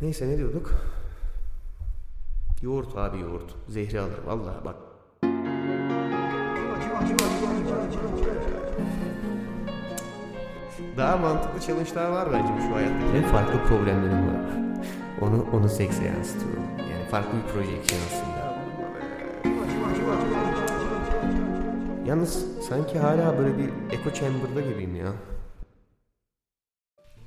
Neyse ne diyorduk? Yoğurt abi yoğurt. Zehri alır vallahi bak. Daha mantıklı challenge'lar var bence şu hayatta. Ve farklı problemlerim var. Onu onu sekse yansıtıyorum. Yani farklı bir projeksiyon aslında. Yalnız sanki hala böyle bir echo chamber'da gibiyim ya.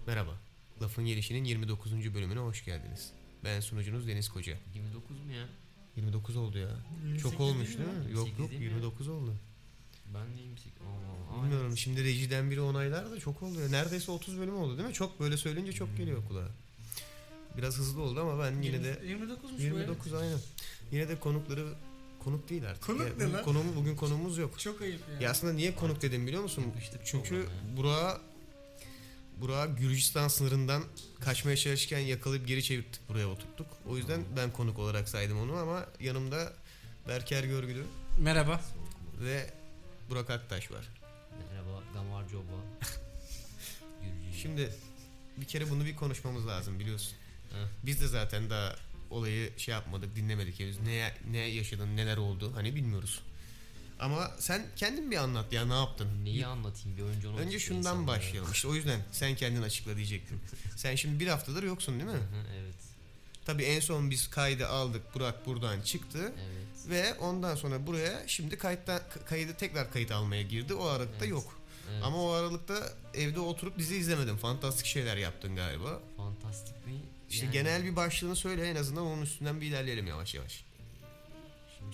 Merhaba. Lafın Gelişi'nin 29. bölümüne hoş geldiniz. Ben sunucunuz Deniz Koca. 29 mu ya? 29 oldu ya. 28 Çok olmuş değil mi? Yok 28 yok değil mi? 29 oldu. Ben de 28. Aa, aa, Bilmiyorum evet. şimdi rejiden biri onaylar da çok oluyor. Neredeyse 30 bölüm oldu değil mi? Çok böyle söyleyince çok geliyor kulağa. Biraz hızlı oldu ama ben yine de 29'muş bu 29 aynen. Yine de konukları konuk değil artık. Konuk Ya, ne bugün lan? Konum, bugün konuğumuz yok. ya. Çok ayıp ya. Ya aslında niye konuk dedim biliyor musun? Yapıştık Çünkü ya. Burak'a Burak'ı Gürcistan sınırından kaçmaya çalışırken yakalayıp geri çevirttik buraya oturttuk. O yüzden ben konuk olarak saydım onu ama yanımda Berker Görgülü Merhaba. ve Burak Aktaş var. Merhaba Gamar Coba. Gürcü. Şimdi bir kere bunu bir konuşmamız lazım biliyorsun. Biz de zaten daha olayı şey yapmadık, dinlemedik henüz. Ne, ne yaşadın, neler oldu hani bilmiyoruz. Ama sen kendin bir anlat ya ne yaptın? Neyi anlatayım bir önce onu Önce şundan başlayalım. İşte o yüzden sen kendin açıkla diyecektim. Sen şimdi bir haftadır yoksun değil mi? Hı hı, evet. Tabii en son biz kaydı aldık. Burak buradan çıktı. Evet. Ve ondan sonra buraya şimdi kayıtta kaydı tekrar kayıt almaya girdi. O aralıkta Evet. yok. evet. Ama o aralıkta evde oturup dizi izlemedim. Fantastik şeyler yaptın galiba. fantastik mi? İşte Yani genel bir başlığını söyle en azından onun üstünden bir ilerleyelim yavaş yavaş.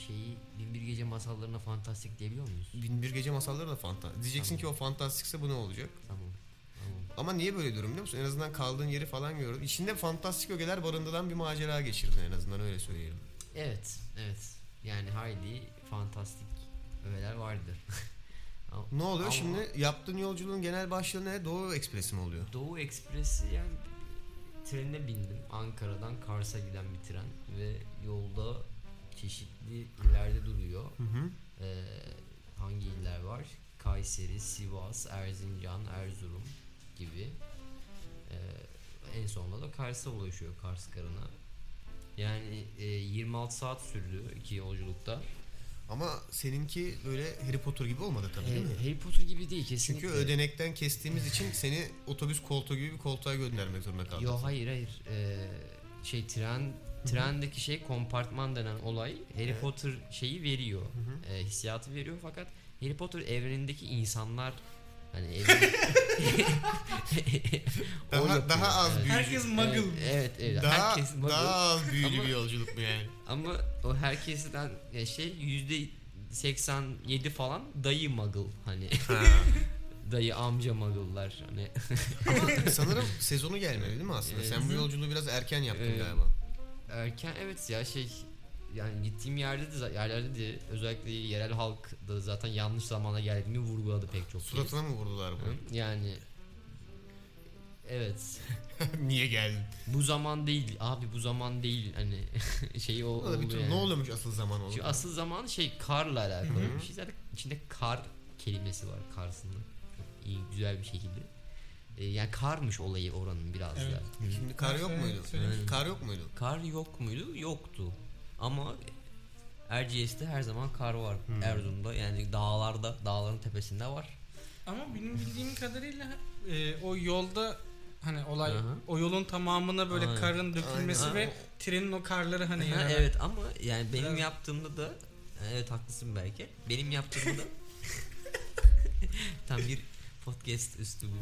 Şeyi Binbir Gece masallarına fantastik diyebiliyor muyuz? Binbir Gece masalları da fantastik. Diyeceksin ki o fantastikse bu ne olacak? Tamam. Tamam. Ama niye böyle diyorum biliyor musun? En azından kaldığın yeri falan gördüm. İçinde fantastik ögeler barındıran bir macera geçirdin en azından öyle söyleyelim. Evet. Evet. Yani hayli fantastik öğeler vardır. Ama- Ne oluyor ama şimdi? Yaptığın yolculuğun genel başlığı ne? Doğu Ekspresi mi oluyor? Doğu Ekspresi yani trenine bindim. Ankara'dan Kars'a giden bir tren ve yolda çeşitli illerde duruyor. Hı hı. Ee, hangi iller var? Kayseri, Sivas, Erzincan, Erzurum gibi. Ee, en sonunda da Kars'a ulaşıyor Kars Karı'na. Yani e, 26 saat sürdü iki yolculukta. Ama seninki böyle Harry Potter gibi olmadı tabii değil mi? Ee, Harry Potter gibi değil kesinlikle. Çünkü ödenekten kestiğimiz için seni otobüs koltuğu gibi bir koltuğa göndermek zorunda kaldık. Yo hayır hayır. Ee, şey tren trendeki şey kompartman denen olay Harry Evet. Potter şeyi veriyor. Ee, hissiyatı veriyor fakat Harry Potter evrenindeki insanlar hani evren... Daha, yapıyor, daha az evet. büyücü. Herkes muggle. Evet, evet, evet. daha, herkes muggle. daha az büyülü bir yolculuk mu yani? Ama o herkesten şey yüzde 87 falan dayı muggle hani Ha. dayı amca muggle'lar hani Ama sanırım sezonu gelmedi değil mi aslında? Evet. Sen bu yolculuğu biraz erken yaptın Evet. galiba. Erken evet ya şey yani gittiğim yerde de yerlerde de özellikle yerel halk da zaten yanlış zamana geldiğimi vurguladı pek çok kez. Suratına mı vurdular bunu? Yani evet Niye geldin? bu zaman değil abi bu zaman değil hani şeyi o O da bir oldu tür yani. ne oluyormuş asıl zaman? Çünkü asıl zaman şey karla alakalı bir şey zaten içinde kar kelimesi var karşısında çok iyi güzel bir şekilde Ee, yani karmış olayı oranın biraz Evet. da Şimdi kar yok Evet, muydu? söyleyeyim. Kar yok muydu? kar yok muydu yoktu ama Erciyes'te her zaman kar var Hmm. Erzurum'da yani dağlarda dağların tepesinde var Ama benim bildiğim kadarıyla e, o yolda hani olay Hı hı. o yolun tamamına böyle Aynen. karın dökülmesi Aynen. ve trenin o karları hani Ha, yararak- evet ama yani benim Biraz- yaptığımda da evet haklısın belki. Benim yaptığımda tam bir podcast üslubu.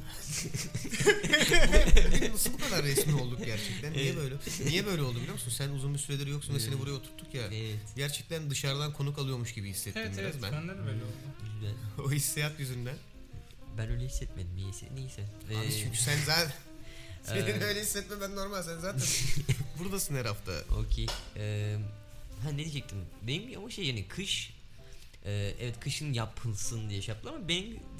Bugün nasıl bu kadar resmi olduk gerçekten? Niye Evet. böyle? Niye böyle oldu biliyor musun? Sen uzun bir süredir yoksun ve seni Evet. buraya oturttuk ya. Evet. Gerçekten dışarıdan konuk alıyormuş gibi hissettim Evet biraz evet ben. bende de böyle oldu. O hissiyat yüzünden. Ben öyle hissetmedim neyse. Neyse. Abi Ee, çünkü sen zaten senin Ee, öyle hissetmemen normal. Sen zaten buradasın her hafta. Okey. Ee, ha ne diyecektim? Benim ama şey yani kış e, evet kışın yapılsın diye şey yaptılar ama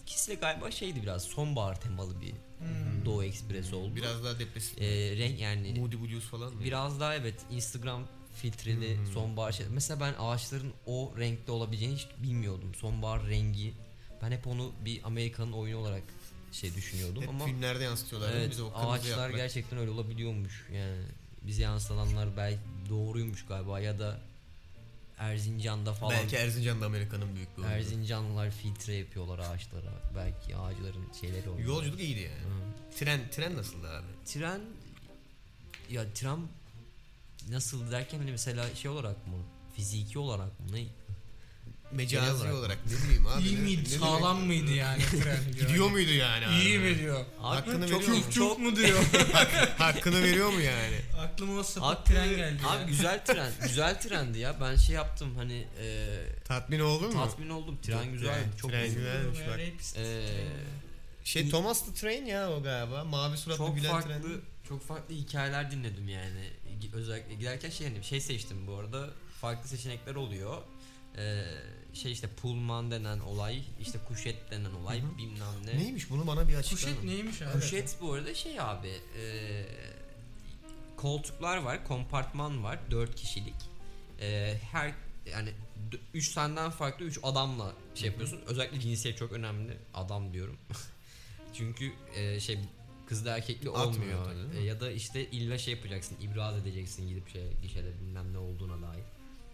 benimkisi de galiba şeydi biraz sonbahar temalı bir Hmm. Doğu Ekspresi oldu. Biraz daha depresif. Ee, renk yani Moody Blues falan mı? Biraz daha evet Instagram filtreli Hmm. sonbahar şey. Mesela ben ağaçların o renkte olabileceğini hiç bilmiyordum. Sonbahar rengi. Ben hep onu bir Amerikan'ın oyunu olarak şey düşünüyordum Hep ama filmlerde yansıtıyorlar evet Bize o ağaçlar yaprak. gerçekten öyle olabiliyormuş. Yani bize yansılanlar belki doğruymuş galiba ya da Erzincan'da falan Belki Erzincan'da Amerika'nın büyük bir. Erzincanlılar filtre yapıyorlar ağaçlara. Belki ağaçların şeyleri oluyor. Yolculuk iyiydi yani. Hı. Tren tren nasıldı abi? Tren ya tren nasıl derken hani mesela şey olarak mı? Fiziki olarak mı? Ne? Mecazi Genel olarak. olarak ne bileyim abi. İyi ne- miydi? ne demek? Sağlam mıydı yani tren diyor. Gidiyor muydu yani? abi? İyi mi diyor. Hakkını çok, veriyor mu? Çuf mu diyor. Hakkını veriyor mu yani? Aklıma o sapık Hakkı- tren geldi Abi ya. güzel tren. güzel trendi ya. Ben şey yaptım hani e, Tatmin oldun mu? tatmin oldum. Tren güzel. yani, Çok tren güzel. güzelmiş bak. Ee, Şey Thomas the Train ya o galiba. Mavi suratlı çok gülen farklı tren. çok farklı hikayeler dinledim yani. Özellikle giderken şey hani şey seçtim bu arada. Farklı seçenekler oluyor. Ee, şey işte Pullman denen olay, işte kuşet denen olay, Hı hı. bilmem ne. Neymiş bunu bana bir açıkla. Kuşet neymiş abi? Kuşet bu arada şey abi e, koltuklar var, kompartman var, 4 kişilik. E, her yani 3 senden farklı 3 adamla şey yapıyorsun. Özellikle cinsiyet çok önemli. Adam diyorum. Çünkü e, şey kızlı erkekli Atmıyor olmuyor. mi? E, ya da işte illa şey yapacaksın, ibraz edeceksin gidip şey gişede bilmem ne olduğuna dair.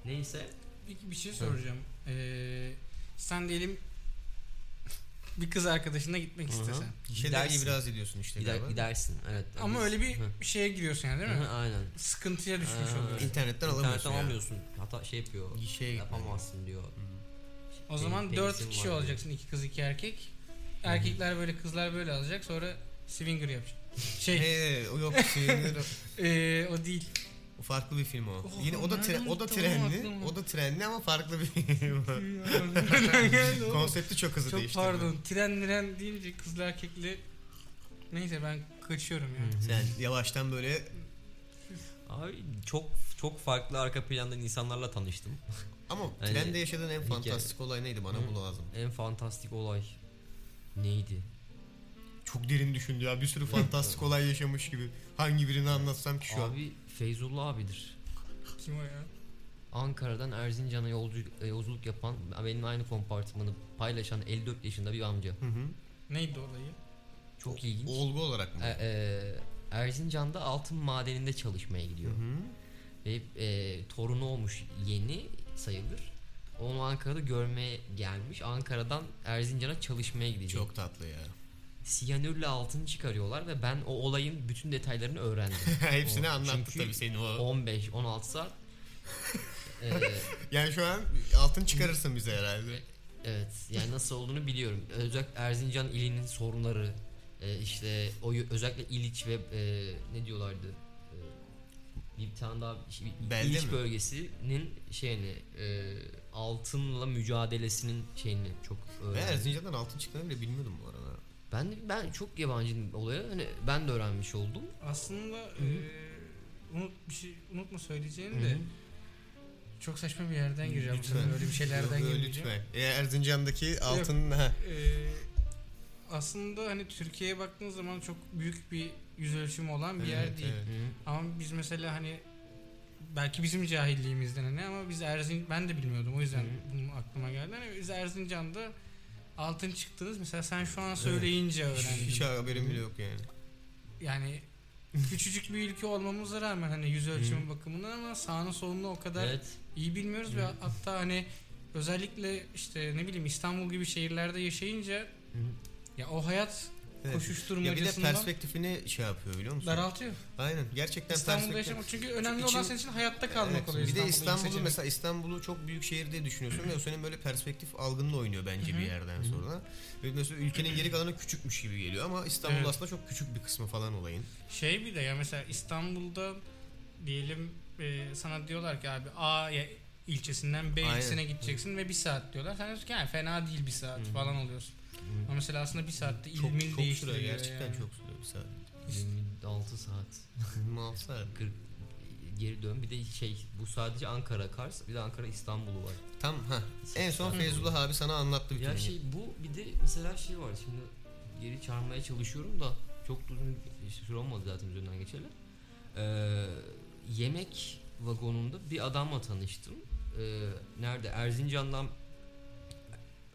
Neyse. Peki bir şey soracağım. Ee, sen diyelim bir kız arkadaşına gitmek istesen. Gidersin. ibraz ediyorsun işte Gider, galiba. gidersin. Evet. Ama Biz- öyle bir Hı. şeye giriyorsun yani değil mi? Hı hı, Aynen. Sıkıntıya düşmüş Aa, oluyorsun. İnternetten alamıyorsun İnternetten ya. alamıyorsun. Hatta şey yapıyor. Gişeye Yapamazsın diyor. O zaman Benim dört penisim kişi var olacaksın. iki kız iki erkek. Erkekler böyle kızlar böyle alacak. Sonra swinger yapacak. Şey He, o yok şeyler- ee, o değil. O farklı bir film o. Oh, Yine o da tre- o da trenli. aklıma? O da trenli ama farklı bir film. Konsepti çok hızlı Çok değiştirdi. pardon. Tren miren deyince kızlı erkekli Neyse ben kaçıyorum ya. Sen yavaştan böyle Abi çok çok farklı arka plandan insanlarla tanıştım. ama Yani trende yaşadığın en hikaye- fantastik olay neydi bana Hı. bu lazım. En fantastik olay neydi? Çok derin düşündü ya bir sürü fantastik olay yaşamış gibi. Hangi birini anlatsam ki şu an. Abi Feyzullah abidir. Kim o ya? Ankara'dan Erzincan'a yolcu, e, yolculuk yapan, benim aynı kompartmanı paylaşan 54 yaşında bir amca. Hı hı. Neydi olayı? Çok ilginç. Olgu olarak mı? E, e, Erzincan'da altın madeninde çalışmaya gidiyor. Hı hı. Ve e, torunu olmuş yeni sayılır. Onu Ankara'da görmeye gelmiş. Ankara'dan Erzincan'a çalışmaya gidecek. Çok tatlı ya. Siyanürle altın çıkarıyorlar ve ben o olayın bütün detaylarını öğrendim. Hepsini O- anlattı çünkü tabii senin o. 15-16 saat. Ee, Yani şu an altın çıkarırsın bize herhalde. evet yani nasıl olduğunu biliyorum. Özellikle Erzincan ilinin sorunları e, işte o özellikle İliç ve e, ne diyorlardı E, bir tane daha Belde İliç mi? bölgesinin şeyini e, altınla mücadelesinin şeyini çok öğrendim. Erzincan'dan altın çıktığını bile bilmiyordum bu arada. Ben ben çok yabancıyım olaya. Hani ben de öğrenmiş oldum. Aslında eee, unut bir şey unutma söyleyeceğini Hı de çok saçma bir yerden gireceğim. Lütfen. Öyle bir şeylerden Yok, girmeyeceğim. Lütfen. E, Erzincan'daki altın ha. Eee, aslında hani Türkiye'ye baktığın zaman çok büyük bir yüz ölçümü olan bir yer Evet, değil. evet. Ama biz mesela hani belki bizim cahilliğimizden hani ama biz Erzin ben de bilmiyordum o yüzden Hı. bunun aklıma geldi. Hani biz Erzincan'da altın çıktınız mesela sen şu an söyleyince öğrendim. Hiç haberim bile yok yani. Yani küçücük bir ülke olmamıza rağmen hani yüz ölçümü bakımından ama sağını solunu o kadar Evet. iyi bilmiyoruz ve hatta hani özellikle işte ne bileyim İstanbul gibi şehirlerde yaşayınca Hı. ya o hayat Evet. Ya bir de koşuşturmacasından perspektifini şey yapıyor biliyor musun? daraltıyor. Aynen gerçekten İstanbul'da perspektif. yaşamak çünkü önemli için- olan senin için hayatta kalmak Evet, oluyor. bir de İstanbul'u mesela İstanbul'u çok büyük şehir diye düşünüyorsun ve o senin böyle perspektif algınla oynuyor bence Hı hı. bir yerden Hı hı. sonra. Ve mesela ülkenin geri kalanı küçükmüş gibi geliyor ama İstanbul Evet. aslında çok küçük bir kısmı falan olayın. Şey bir de ya mesela İstanbul'da diyelim e, sana diyorlar ki abi A ilçesinden B Aynen. ilçesine gideceksin ve bir saat diyorlar. Sen diyorsun ki yani fena değil bir saat Hı. falan oluyorsun. Ama mesela aslında bir saatte Çok, ilmil çok süre değiştiriyor gerçekten yani. çok süre bir saat. 26 saat. 26 saat. 40 geri dön. Bir de şey bu sadece Ankara Kars bir de Ankara İstanbul'u var. Tam ha. En son Feyzullah abi sana anlattı bütün. Ya şey bu bir de mesela şey var şimdi geri çağırmaya çalışıyorum da çok uzun bir süre olmadı zaten üzerinden geçeli. Ee, yemek vagonunda bir adamla tanıştım. Ee, nerede? Erzincan'dan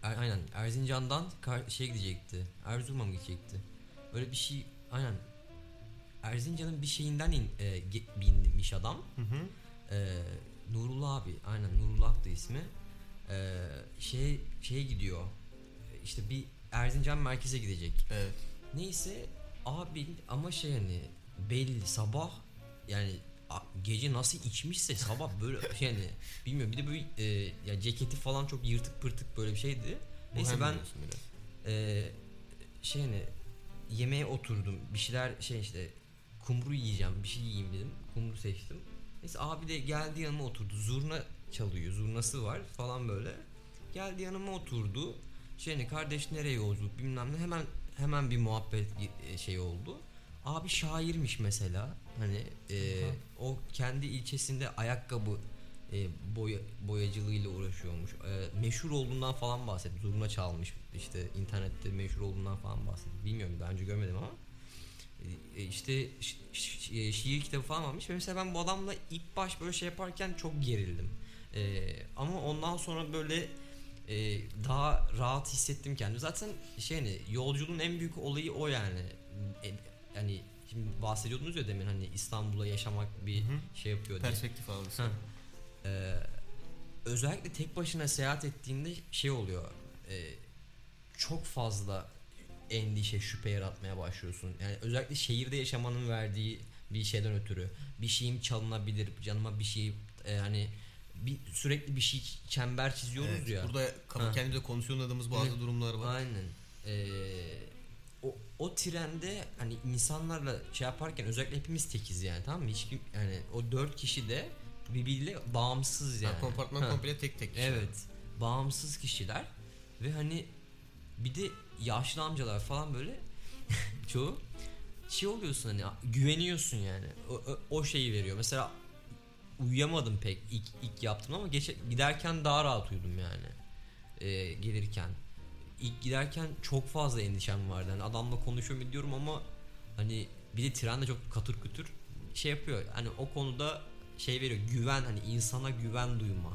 Er- aynen Erzincan'dan kar- şey gidecekti. Erzurum'a mı gidecekti? Öyle bir şey aynen Erzincan'ın bir şeyinden in, e, binmiş adam. Hı hı. Ee, Nurullah abi aynen Nurullah da ismi. Ee, şey şey gidiyor. İşte bir Erzincan merkeze gidecek. Evet. Neyse abi ama şey hani belli sabah yani gece nasıl içmişse sabah böyle şey hani bilmiyorum bir de böyle e, ya ceketi falan çok yırtık pırtık böyle bir şeydi. Neyse ben e, şey hani yemeğe oturdum bir şeyler şey işte kumru yiyeceğim bir şey yiyeyim dedim kumru seçtim. Neyse abi de geldi yanıma oturdu zurna çalıyor zurnası var falan böyle. Geldi yanıma oturdu. Şey hani kardeş nereye yolculuk bilmem ne hemen hemen bir muhabbet e, şey oldu. Abi şairmiş mesela. Hani e, o kendi ilçesinde ayakkabı e, boya, boyacılığıyla uğraşıyormuş. E, meşhur olduğundan falan bahsetti. Zurna çalmış. işte internette meşhur olduğundan falan bahsetti. Bilmiyorum daha önce görmedim ama. E, işte şi- şi- e, şiir kitabı falan varmış. Ve mesela ben bu adamla ilk baş böyle şey yaparken çok gerildim. E, ama ondan sonra böyle e, daha rahat hissettim kendimi. Zaten şey hani yolculuğun en büyük olayı o yani. E, yani şimdi bahsediyordunuz ya demin hani İstanbul'a yaşamak bir Hı hı. şey yapıyor diye. Perspektif algısı. Ha. Ee, özellikle tek başına seyahat ettiğinde şey oluyor. e, çok fazla endişe, şüphe yaratmaya başlıyorsun. Yani özellikle şehirde yaşamanın verdiği bir şeyden ötürü. Bir şeyim çalınabilir, canıma bir şey e, hani bir sürekli bir şey çember çiziyoruz Evet, ya. Burada Ha. kendimize kondisyonladığımız bazı Evet. durumlar var. Aynen. Ee, o, trende hani insanlarla şey yaparken özellikle hepimiz tekiz yani tamam mı? Hiç kim yani o dört kişi de birbiriyle bağımsız yani. Ha, kompartman Ha. komple tek tek. kişi. Evet. Bağımsız kişiler ve hani bir de yaşlı amcalar falan böyle çoğu şey oluyorsun hani güveniyorsun yani. O, o, o şeyi veriyor. Mesela uyuyamadım pek ilk ilk yaptım ama geç, giderken daha rahat uyudum yani. Ee, gelirken. İlk giderken çok fazla endişem vardı. Hani adamla konuşuyorum ediyorum ama hani bir de tren de çok katır kütür şey yapıyor. Hani o konuda şey veriyor. Güven hani insana güven duyma.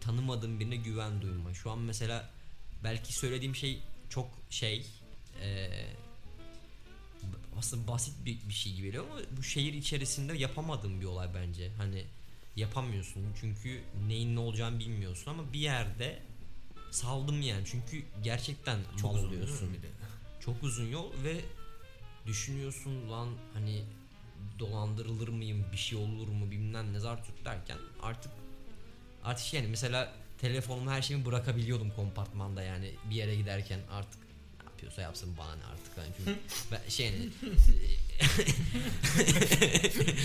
Tanımadığın birine güven duyma. Şu an mesela belki söylediğim şey çok şey eee aslında basit bir, bir şey gibi geliyor ama bu şehir içerisinde yapamadığım bir olay bence. Hani yapamıyorsun çünkü neyin ne olacağını bilmiyorsun ama bir yerde saldım yani çünkü gerçekten Çok mal uzun oluyorsun. bir de? Çok uzun yol ve düşünüyorsun lan hani dolandırılır mıyım bir şey olur mu bilmem ne zar tut derken artık artık yani mesela telefonumu her şeyimi bırakabiliyordum kompartmanda yani bir yere giderken artık ne yapıyorsa yapsın bana ne artık yani çünkü ben şey yani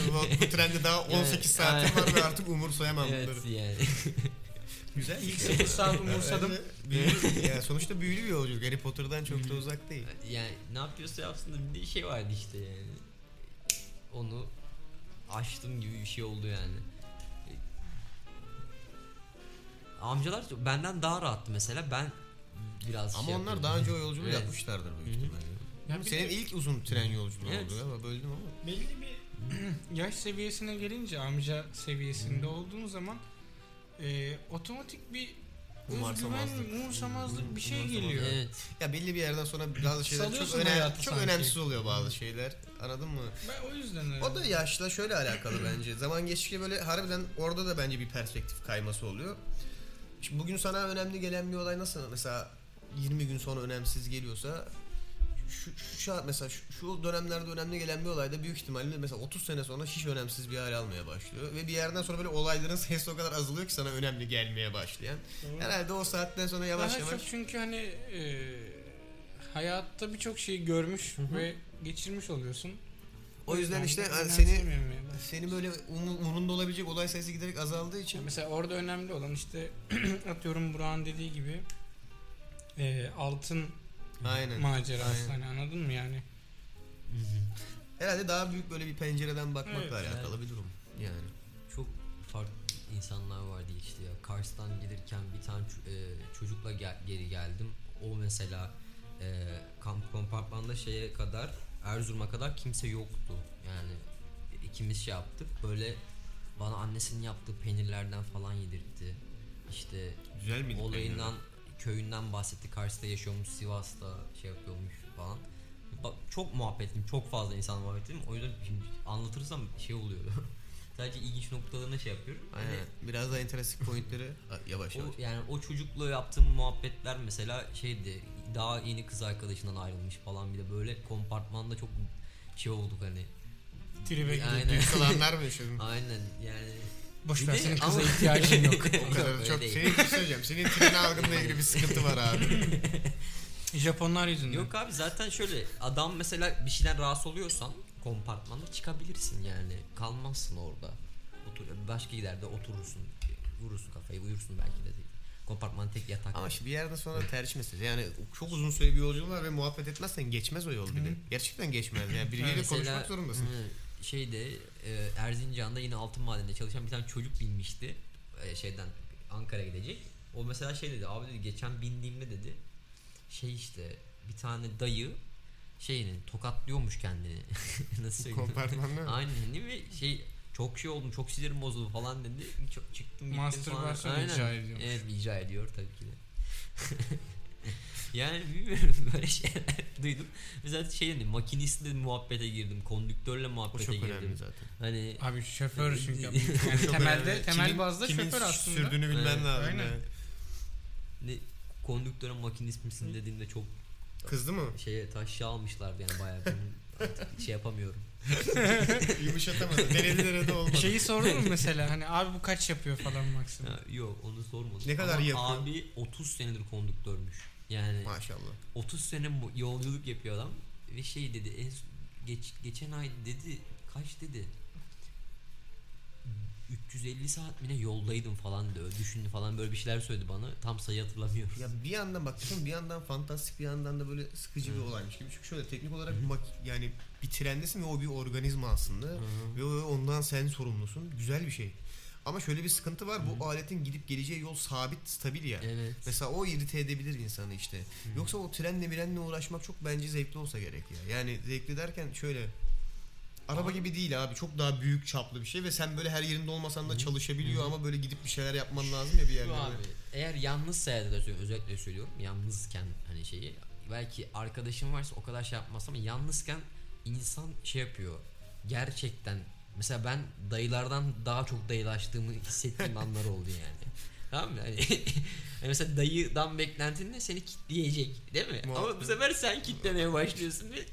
bu, bu trende daha 18 Evet, saatim var ve artık umursayamam evet bunları. yani Güzel. İlk 8 saat umursadım. Büyülü, yani sonuçta büyülü bir yolculuk. Harry Potter'dan çok da uzak değil. yani ne yapıyorsa yapsın da bir şey vardı işte yani onu aştım gibi bir şey oldu yani amcalar benden daha rahattı mesela ben biraz Ama şey onlar yapıyordum. daha önce o yolculuğu Evet. yapmışlardır büyük Hı hı. ihtimalle. Ya bir Senin de ilk uzun tren yolculuğu Evet. oldu ama böldüm ama. belli bir yaş seviyesine gelince amca seviyesinde olduğun zaman e, otomatik bir özgüven, Umursamazlık. umursamazlık bir şey geliyor. evet Ya belli bir yerden sonra bazı şeyler çok, Salıyorsun önem, hayatı çok sanki. önemsiz oluyor bazı şeyler. Anladın mı? Ben o yüzden öyle. O da yaşla şöyle alakalı bence. Zaman geçtikçe böyle harbiden orada da bence bir perspektif kayması oluyor. Şimdi bugün sana önemli gelen bir olay nasıl mesela 20 gün sonra önemsiz geliyorsa şu, şu şa- mesela şu, şu dönemlerde önemli gelen bir olayda büyük ihtimalle mesela 30 sene sonra hiç önemsiz bir hale almaya başlıyor ve bir yerden sonra böyle olayların sayısı o kadar azalıyor ki sana önemli gelmeye başlayan. Doğru. Herhalde o saatten sonra yavaş Daha yavaş çok çünkü hani e, hayatta birçok şeyi görmüş Hı hı. ve geçirmiş oluyorsun. o yüzden işte de hani seni seni böyle umu- umurunda olabilecek olay sayısı giderek azaldığı için Mesela orada önemli olan işte atıyorum Burak'ın dediği gibi e, altın aynen. macerası Aynen. hani anladın mı yani? Herhalde daha büyük böyle bir pencereden bakmakla Evet, alakalı bir durum. Yani. çok farklı insanlar vardı işte ya Kars'tan gelirken bir tane ç- e, çocukla gel- geri geldim o mesela e, kamp kompartmanda şeye kadar Erzurum'a kadar kimse yoktu yani ikimiz şey yaptık böyle bana annesinin yaptığı peynirlerden falan yedirtti işte Güzel miydi? olayından köyünden bahsetti Kars'ta yaşıyormuş Sivas'ta şey yapıyormuş falan Bak, çok muhabbet ettim. Çok fazla insan muhabbet ettim. O yüzden şimdi anlatırsam şey oluyor. Sadece ilginç noktalarına şey yapıyorum. Hani Aynen. Biraz daha interesting pointleri yavaş yavaş. o, yani o çocukla yaptığım muhabbetler mesela şeydi daha yeni kız arkadaşından ayrılmış falan bir de böyle kompartmanda çok şey olduk hani. Tribe gidiyor. Aynen. Yakalanlar mı yaşadın? Aynen yani. Boş ver senin kıza ihtiyacın yok. O kadar çok değil. şey söyleyeceğim. Senin tren algınla ilgili bir sıkıntı var abi. Japonlar yüzünden. Yok abi zaten şöyle adam mesela bir şeyden rahatsız oluyorsan kompartmanda çıkabilirsin yani. Kalmazsın orada. Otur, başka giderde oturursun. Vurursun kafayı uyursun belki de. Kompartman tek yatak. Ama şimdi bir yerden sonra tercih meselesi. Yani çok uzun süre bir yolculuğun var ve muhabbet etmezsen geçmez o yol bir de. Gerçekten geçmez. Yani biriyle Mesela, konuşmak zorundasın. hı, Şeyde e, Erzincan'da yine altın madende çalışan bir tane çocuk binmişti. E, şeyden Ankara'ya gidecek. O mesela şey dedi abi dedi geçen bindiğimde dedi şey işte bir tane dayı şeyini tokatlıyormuş kendini. Nasıl söyleyeyim? Kompartmanda mı? Aynen hani ve şey çok şey oldum çok sinirim bozuldu falan dedi. Çok çıktım gittim Mastürbasyon falan. Aynen. icra ediyormuş. Evet icra ediyor tabii ki de. yani bilmiyorum böyle şeyler duydum. Mesela şey dedim makinistle muhabbete girdim. Kondüktörle O muhabbete çok girdim. önemli zaten. Hani Abi şoför çünkü. Çok Yani temelde temel Kimin- bazda kimin şoför aslında. sürdüğünü bilmen Evet, lazım. aynen. yani. ne kondüktöre makinist misin dediğimde çok Kızdı mı? şeye taşya almışlardı yani bayağı benim artık şey yapamıyorum. Yumuşatamadı. Denediler de olmadı. Şeyi sordun mu mesela hani abi bu kaç yapıyor falan maksimum. Ha, yok onu sormadım. Ne kadar Ama yapıyor? Abi 30 senedir kondüktörmüş. Yani Maşallah. 30 sene mu- yolculuk yapıyor adam ve şey dedi en geç, geçen ay dedi kaç dedi 350 saat mi ne yoldaydım falan diyor. Düşündü falan böyle bir şeyler söyledi bana. Tam sayı hatırlamıyorum. Ya bir yandan bak düşün, bir yandan fantastik bir yandan da böyle sıkıcı bir olaymış gibi. Çünkü şöyle teknik olarak mak- yani bir trendesin ve o bir organizma aslında. Hı hı. Ve ondan sen sorumlusun. Güzel bir şey. Ama şöyle bir sıkıntı var. Bu Hı. aletin gidip geleceği yol sabit, stabil ya. Evet. Mesela o irite edebilir insanı işte. Yoksa o trenle mirenle uğraşmak çok bence zevkli olsa gerek ya. Yani zevkli derken şöyle Araba Ama- gibi değil abi. Çok daha büyük çaplı bir şey ve sen böyle her yerinde olmasan da Hı. çalışabiliyor Hı. ama böyle gidip bir şeyler yapman lazım ya bir yerde. Abi eğer yalnız seyahat ediyorsan özellikle söylüyorum yalnızken hani şeyi belki arkadaşım varsa o kadar şey yapmaz ama yalnızken insan şey yapıyor gerçekten mesela ben dayılardan daha çok dayılaştığımı hissettiğim anlar oldu yani. Tamam mı? Hani, hani mesela dayıdan beklentin ne seni kitleyecek değil mi? Muhakkak. Ama bu sefer sen kitlemeye başlıyorsun ve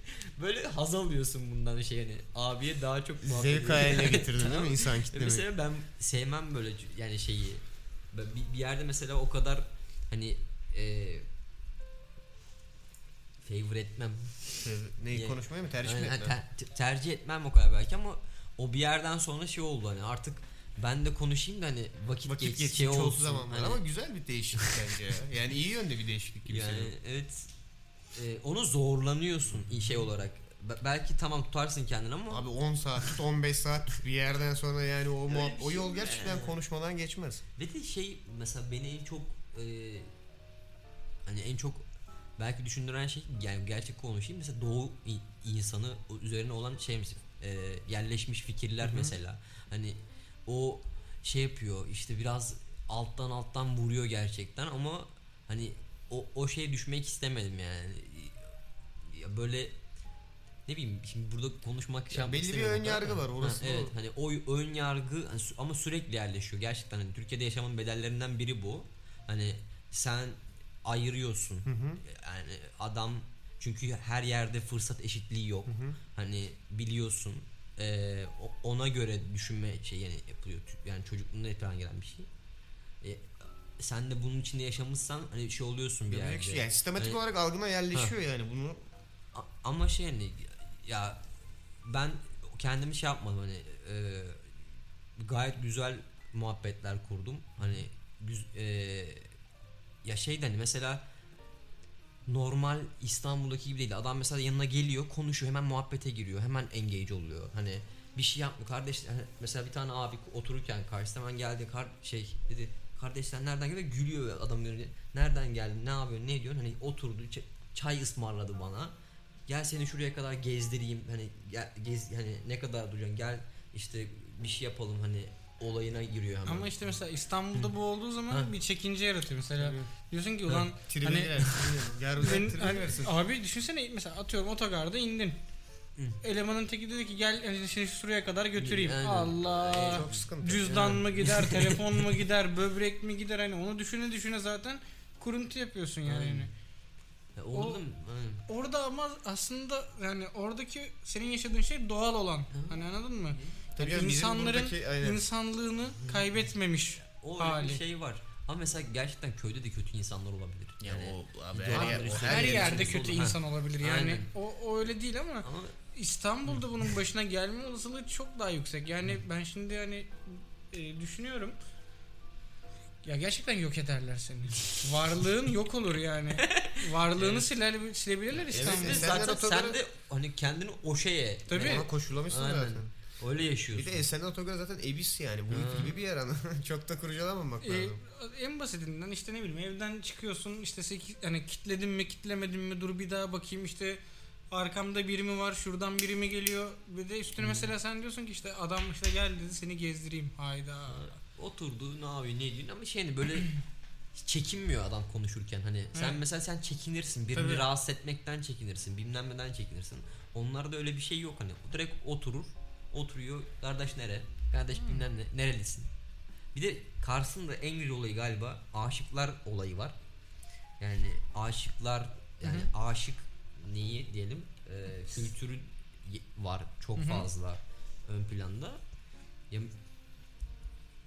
böyle haz alıyorsun bundan şey hani abiye daha çok muhabbet Zevk haline getirdin değil Tamam mi mı? insan kitlemeyi? Mesela ben sevmem böyle yani şeyi bir, bir yerde mesela o kadar hani e, favor etmem. Neyi Yani- konuşmayı mı tercih Yani mi etmem? ter- tercih etmem o kadar belki ama o bir yerden sonra şey oldu hani artık ben de konuşayım da hani vakit, Vakit geç, geçsin şey çoğu olsun. zaman var Hani ama güzel bir değişiklik bence ya. Yani iyi yönde bir değişiklik gibi yani senin. evet e, onu zorlanıyorsun şey olarak. Be- belki tamam tutarsın kendini ama Abi 10 saat tut 15 saat tut bir yerden sonra yani o muhab- bir o şey yol gerçekten yani? konuşmadan geçmez. Ve de şey mesela beni en çok e, hani en çok belki düşündüren şey yani gerçek konuşayım mesela doğu insanı üzerine olan şey mesela, e, yerleşmiş fikirler Hı hı. mesela. Hani o şey yapıyor işte biraz alttan alttan vuruyor gerçekten ama hani o o şeye düşmek istemedim yani. Ya böyle ne bileyim şimdi burada konuşmak şey belli bir ön yargı var, orası Ha, evet hani o ön yargı hani ama sürekli yerleşiyor gerçekten. Hani Türkiye'de yaşamanın bedellerinden biri bu. Hani sen ayırıyorsun. Hı hı. yani adam çünkü her yerde fırsat eşitliği yok. Hı hı. hani biliyorsun o- ona göre düşünme şey yani yapılıyor. Yani çocukluğunda falan gelen bir şey. E, sen de bunun içinde yaşamışsan hani şey oluyorsun bir Gömlek yerde. şey- yani sistematik Hani- olarak algına yerleşiyor yani bunu. A- ama şey hani ya ben kendimi şey yapmadım hani e, gayet güzel muhabbetler kurdum. Hani güz, e, ya şeyden hani mesela normal İstanbul'daki gibi değil. Adam mesela yanına geliyor konuşuyor hemen muhabbete giriyor hemen engage oluyor. Hani bir şey yapmıyor kardeş hani mesela bir tane abi otururken karşısına hemen geldi kar, şey dedi kardeşler nereden geliyor gülüyor adam görünce nereden geldin ne yapıyorsun ne diyorsun hani oturdu çay ısmarladı bana. Gel seni şuraya kadar gezdireyim hani gel, gez hani ne kadar duracaksın gel işte bir şey yapalım hani olayına giriyor hemen. Ama işte mesela İstanbul'da bu olduğu zaman Ha. bir çekince yaratıyor. Mesela diyorsun ki ulan Tribe hani ben, hani- abi düşünsene mesela atıyorum otogarda indin. Hı. Elemanın teki dedi ki gel hani seni şuraya kadar götüreyim. Aynen. Allah. Çok sıkıntı. Cüzdan mı gider, telefon mu gider, böbrek mi gider hani onu düşüne düşüne zaten kuruntu yapıyorsun yani. Aynen. Ya orada o- mı? Aynen. Orada ama aslında yani oradaki senin yaşadığın şey doğal olan. Hani anladın mı? Tabii Yani insanların buradaki- aynen. insanlığını kaybetmemiş. O öyle hali. bir şey var. Ama mesela gerçekten köyde de kötü insanlar olabilir. Ya Yani o abi her, yer, Her, yer yerde içinde kötü olur. Ha. insan olabilir yani. Aynen. O, o öyle değil ama ama İstanbul'da bunun başına gelme olasılığı çok daha yüksek. Yani ben şimdi hani e, düşünüyorum. Ya gerçekten yok ederler seni. Varlığın yok olur yani. Varlığını siler, silebilirler İstanbul'da. Evet, zaten sen de hani kendini o şeye Tabii. Ona koşulamışsın zaten. Öyle Bir yaşıyorsun. de Esenler Otogarı zaten ebis yani. Bu Ha. gibi bir yer ana. Çok da kurcalamamak Ee, lazım. en basitinden işte ne bileyim evden çıkıyorsun işte seki, hani kitledim mi kitlemedim mi dur bir daha bakayım işte arkamda biri mi var şuradan biri mi geliyor bir de üstüne mesela sen diyorsun ki işte adam işte gel dedi seni gezdireyim hayda Oturdu ne yapıyor ne ediyor ama şey hani böyle çekinmiyor adam konuşurken hani sen Evet. mesela sen çekinirsin birini Tabii. rahatsız etmekten çekinirsin bilmem neden çekinirsin onlarda öyle bir şey yok hani direkt oturur oturuyor. Kardeş nere? Kardeş Hmm. bilmem ne. Nerelisin? Bir de Kars'ın da en güzel olayı galiba aşıklar olayı var. Yani aşıklar yani aşık neyi diyelim? E, kültürü var çok Hı hı. fazla ön planda. Ya,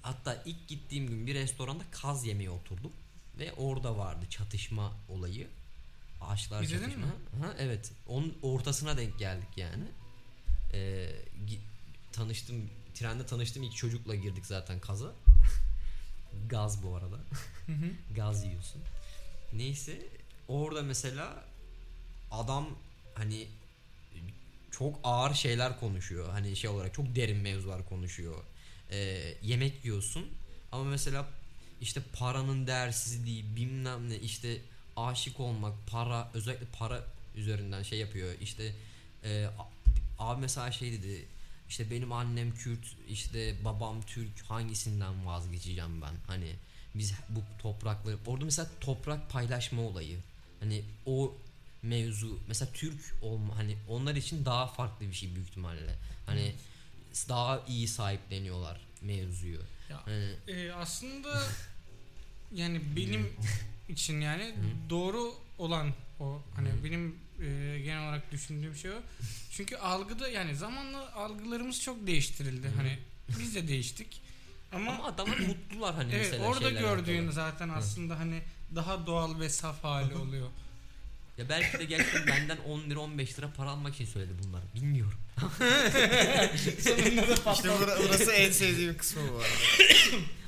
hatta ilk gittiğim gün bir restoranda kaz yemeye oturdum ve orada vardı çatışma olayı. Aşıklar İzledin çatışma. mi? Ha, evet. Onun ortasına denk geldik yani. Ee, tanıştım trende tanıştığım ilk çocukla girdik zaten kaza gaz bu arada Hı hı. gaz yiyorsun. Neyse orada mesela adam hani çok ağır şeyler konuşuyor. Hani şey olarak çok derin mevzular konuşuyor. Ee, yemek yiyorsun ama mesela işte paranın değersizliği bilmem ne işte aşık olmak para özellikle para üzerinden şey yapıyor işte e, abi mesela şey dedi işte benim annem Kürt işte babam Türk hangisinden vazgeçeceğim ben? Hani biz bu toprakları orada mesela toprak paylaşma olayı hani o mevzu mesela Türk olma hani onlar için daha farklı bir şey büyük ihtimalle. Hani daha iyi sahipleniyorlar mevzuyu. Ya, hani Ee, aslında yani benim için yani doğru olan o. Hani benim e, genel olarak düşündüğüm şey o. Çünkü algıda yani zamanla algılarımız çok değiştirildi. Hı. Hani biz de değiştik. Ama, ama adamlar mutlular hani evet mesela orada gördüğün alakalı. zaten aslında hani daha doğal ve saf hali oluyor. Ya belki de gerçekten benden 10 lira 15 lira para almak için söyledi bunlar. Bilmiyorum. Sonunda da İşte patladı. burası en sevdiğim kısmı bu arada.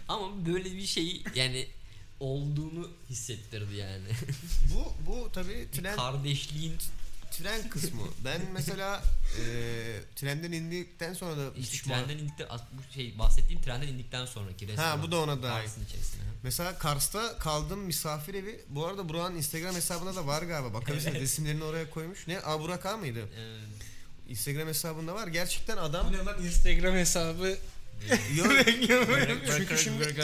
Ama böyle bir şey yani olduğunu hissettirdi yani. Bu bu tabii tren Kardeşliğin tren kısmı. Ben mesela e, trenden indikten sonra da işte pişman- trenden indikten bu şey bahsettiğim trenden indikten sonraki restoran. bu da ona içerisine. ha. Mesela Kars'ta kaldım misafir evi. Bu arada Burak'ın Instagram hesabında da var galiba. Bakabilirsiniz resimlerini oraya koymuş. Ne? Aa Burak A mıydı? Ee, Instagram hesabında var. Gerçekten adam Bu ne lan Instagram hesabı Yok. Çünkü şimdi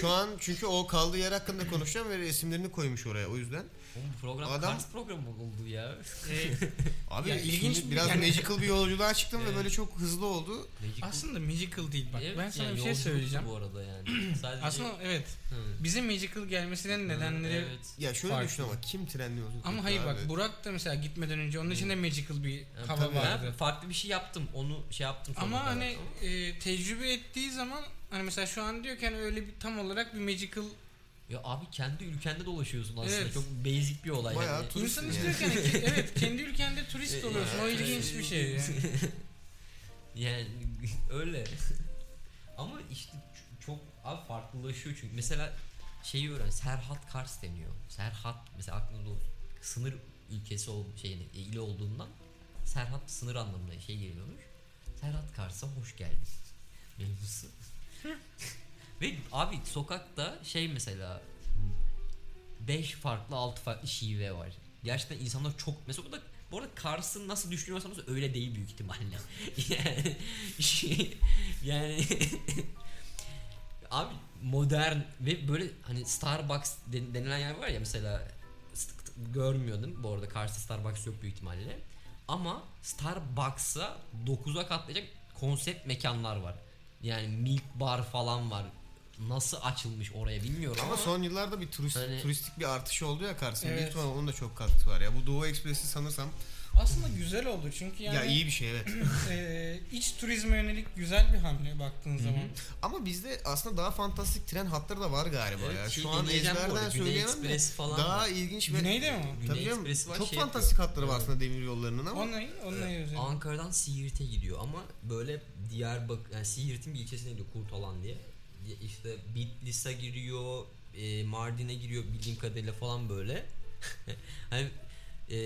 şu an çünkü o kaldığı yer hakkında konuşacağım ve resimlerini koymuş oraya o yüzden. Oğlum program Adam- Kars programı oldu ya. Abi Ya ilginç şimdi bir- biraz yani- magical bir yolculuğa çıktım ve Evet. böyle çok hızlı oldu. Magical- Aslında magical değil bak. Evet, ben sana yani bir şey yolculuktu söyleyeceğim. Bu arada yani. Sadece Aslında evet. Hı. Bize magical gelmesinin nedenleri Evet. Ya şöyle Farklı. düşün ama kim trenli yolculuk ama yapıyor hayır bak abi? Burak da mesela gitmeden önce onun için de magical bir Yani hava tabii. vardı. Ben farklı bir şey yaptım. Onu şey yaptım. sonuna Ama kadar. hani e, tecrübe ettiği zaman hani mesela şu an diyor ki hani öyle bir tam olarak bir magical Ya abi kendi ülkende dolaşıyorsun aslında. Evet. Çok basic bir olay. Bayağı yani. turist insan yani. istiyor ki hani, ke- evet kendi ülkende turist E, oluyorsun. O evet. ilginç bir şey yani. Yani öyle. Ama işte çok abi farklılaşıyor çünkü. Mesela şeyi öğren. Serhat Kars deniyor. Serhat mesela aklınızda olsun. Sınır ülkesi ol şeyini ili olduğundan Serhat sınır anlamında şey geliyormuş. Serhat Kars'a hoş geldin. Mevzusu. Ve abi sokakta şey mesela 5 farklı 6 farklı şive var. Gerçekten insanlar çok mesela burada bu arada Kars'ın nasıl düşünüyorsanız öyle değil büyük ihtimalle. yani şey, yani abi modern ve böyle hani Starbucks den- denilen yer var ya mesela görmüyordum bu arada karşısında Starbucks yok büyük ihtimalle. Ama Starbucks'a 9'a katlayacak konsept mekanlar var. Yani milk bar falan var. Nasıl açılmış oraya bilmiyorum ama, Ama son yıllarda bir turist, Hani- turistik bir artış oldu ya Kars'ın. Evet. Büyük ihtimalle onun da çok katkısı var ya. Bu Doğu Ekspresi sanırsam Aslında güzel oldu çünkü yani ya iyi bir şey evet. e, iç turizme yönelik güzel bir hamle baktığın zaman. Ama bizde aslında daha fantastik tren hatları da var galiba Evet, ya. şey Şu an ezberden söyleyemem de falan daha var. ilginç ve Güneyde mi o? Güney Tabii canım, Ekspresi var, çok şey fantastik yapıyor. hatları var aslında demir yollarının ama Onunla, onunla özel. Ankara'dan Siirt'e gidiyor ama böyle Diyarbakır yani Siirt'in bir ilçesine gidiyor Kurtalan diye. İşte Bitlis'e giriyor, e, Mardin'e giriyor bildiğim kadarıyla falan böyle. hani e,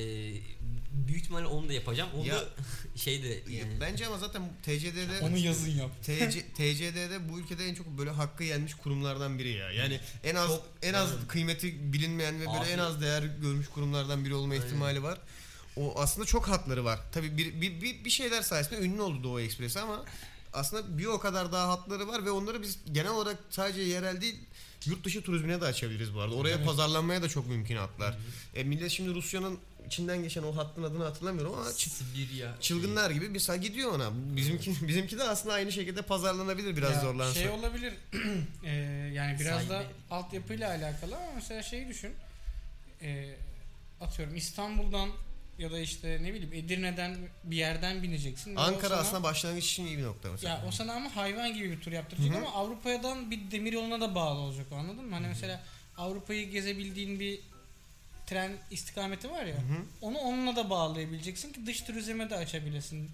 büyük ihtimalle onu da yapacağım. Onu Ya- da şey de yani bence ama zaten TCD'de Onu yazın yap. TC, TCD'de bu ülkede en çok böyle hakkı yenmiş kurumlardan biri ya. Yani en az Çok- en az evet. kıymeti bilinmeyen ve böyle Abi- en az değer görmüş kurumlardan biri olma Aynen. ihtimali var. O aslında çok hatları var. Tabii bir, bir, bir, bir şeyler sayesinde ünlü oldu Doğu Ekspresi ama aslında bir o kadar daha hatları var ve onları biz genel olarak sadece yerel değil yurt dışı turizmine de açabiliriz bu arada. Oraya Evet. pazarlanmaya da çok mümkün hatlar. E, millet şimdi Rusya'nın içinden geçen o hattın adını hatırlamıyorum ama Sibirya çılgınlar gibi bir gidiyor ona. Bizimki bizimki de aslında aynı şekilde pazarlanabilir biraz Ya zorlansa. Şey olabilir. e, yani biraz da Sahibi. altyapıyla alakalı ama mesela şeyi düşün. E, atıyorum İstanbul'dan ya da işte ne bileyim Edirne'den bir yerden bineceksin. ve Ankara sana- aslında başlangıç için iyi bir nokta mesela. Ya o sana ama hayvan gibi bir tur yaptıracak Hı hı. ama Avrupa'dan bir demir yoluna da bağlı olacak o anladın mı? Hani mesela Avrupa'yı gezebildiğin bir tren istikameti var ya. Hı hı. Onu onunla da bağlayabileceksin ki dış turizme de açabilesin.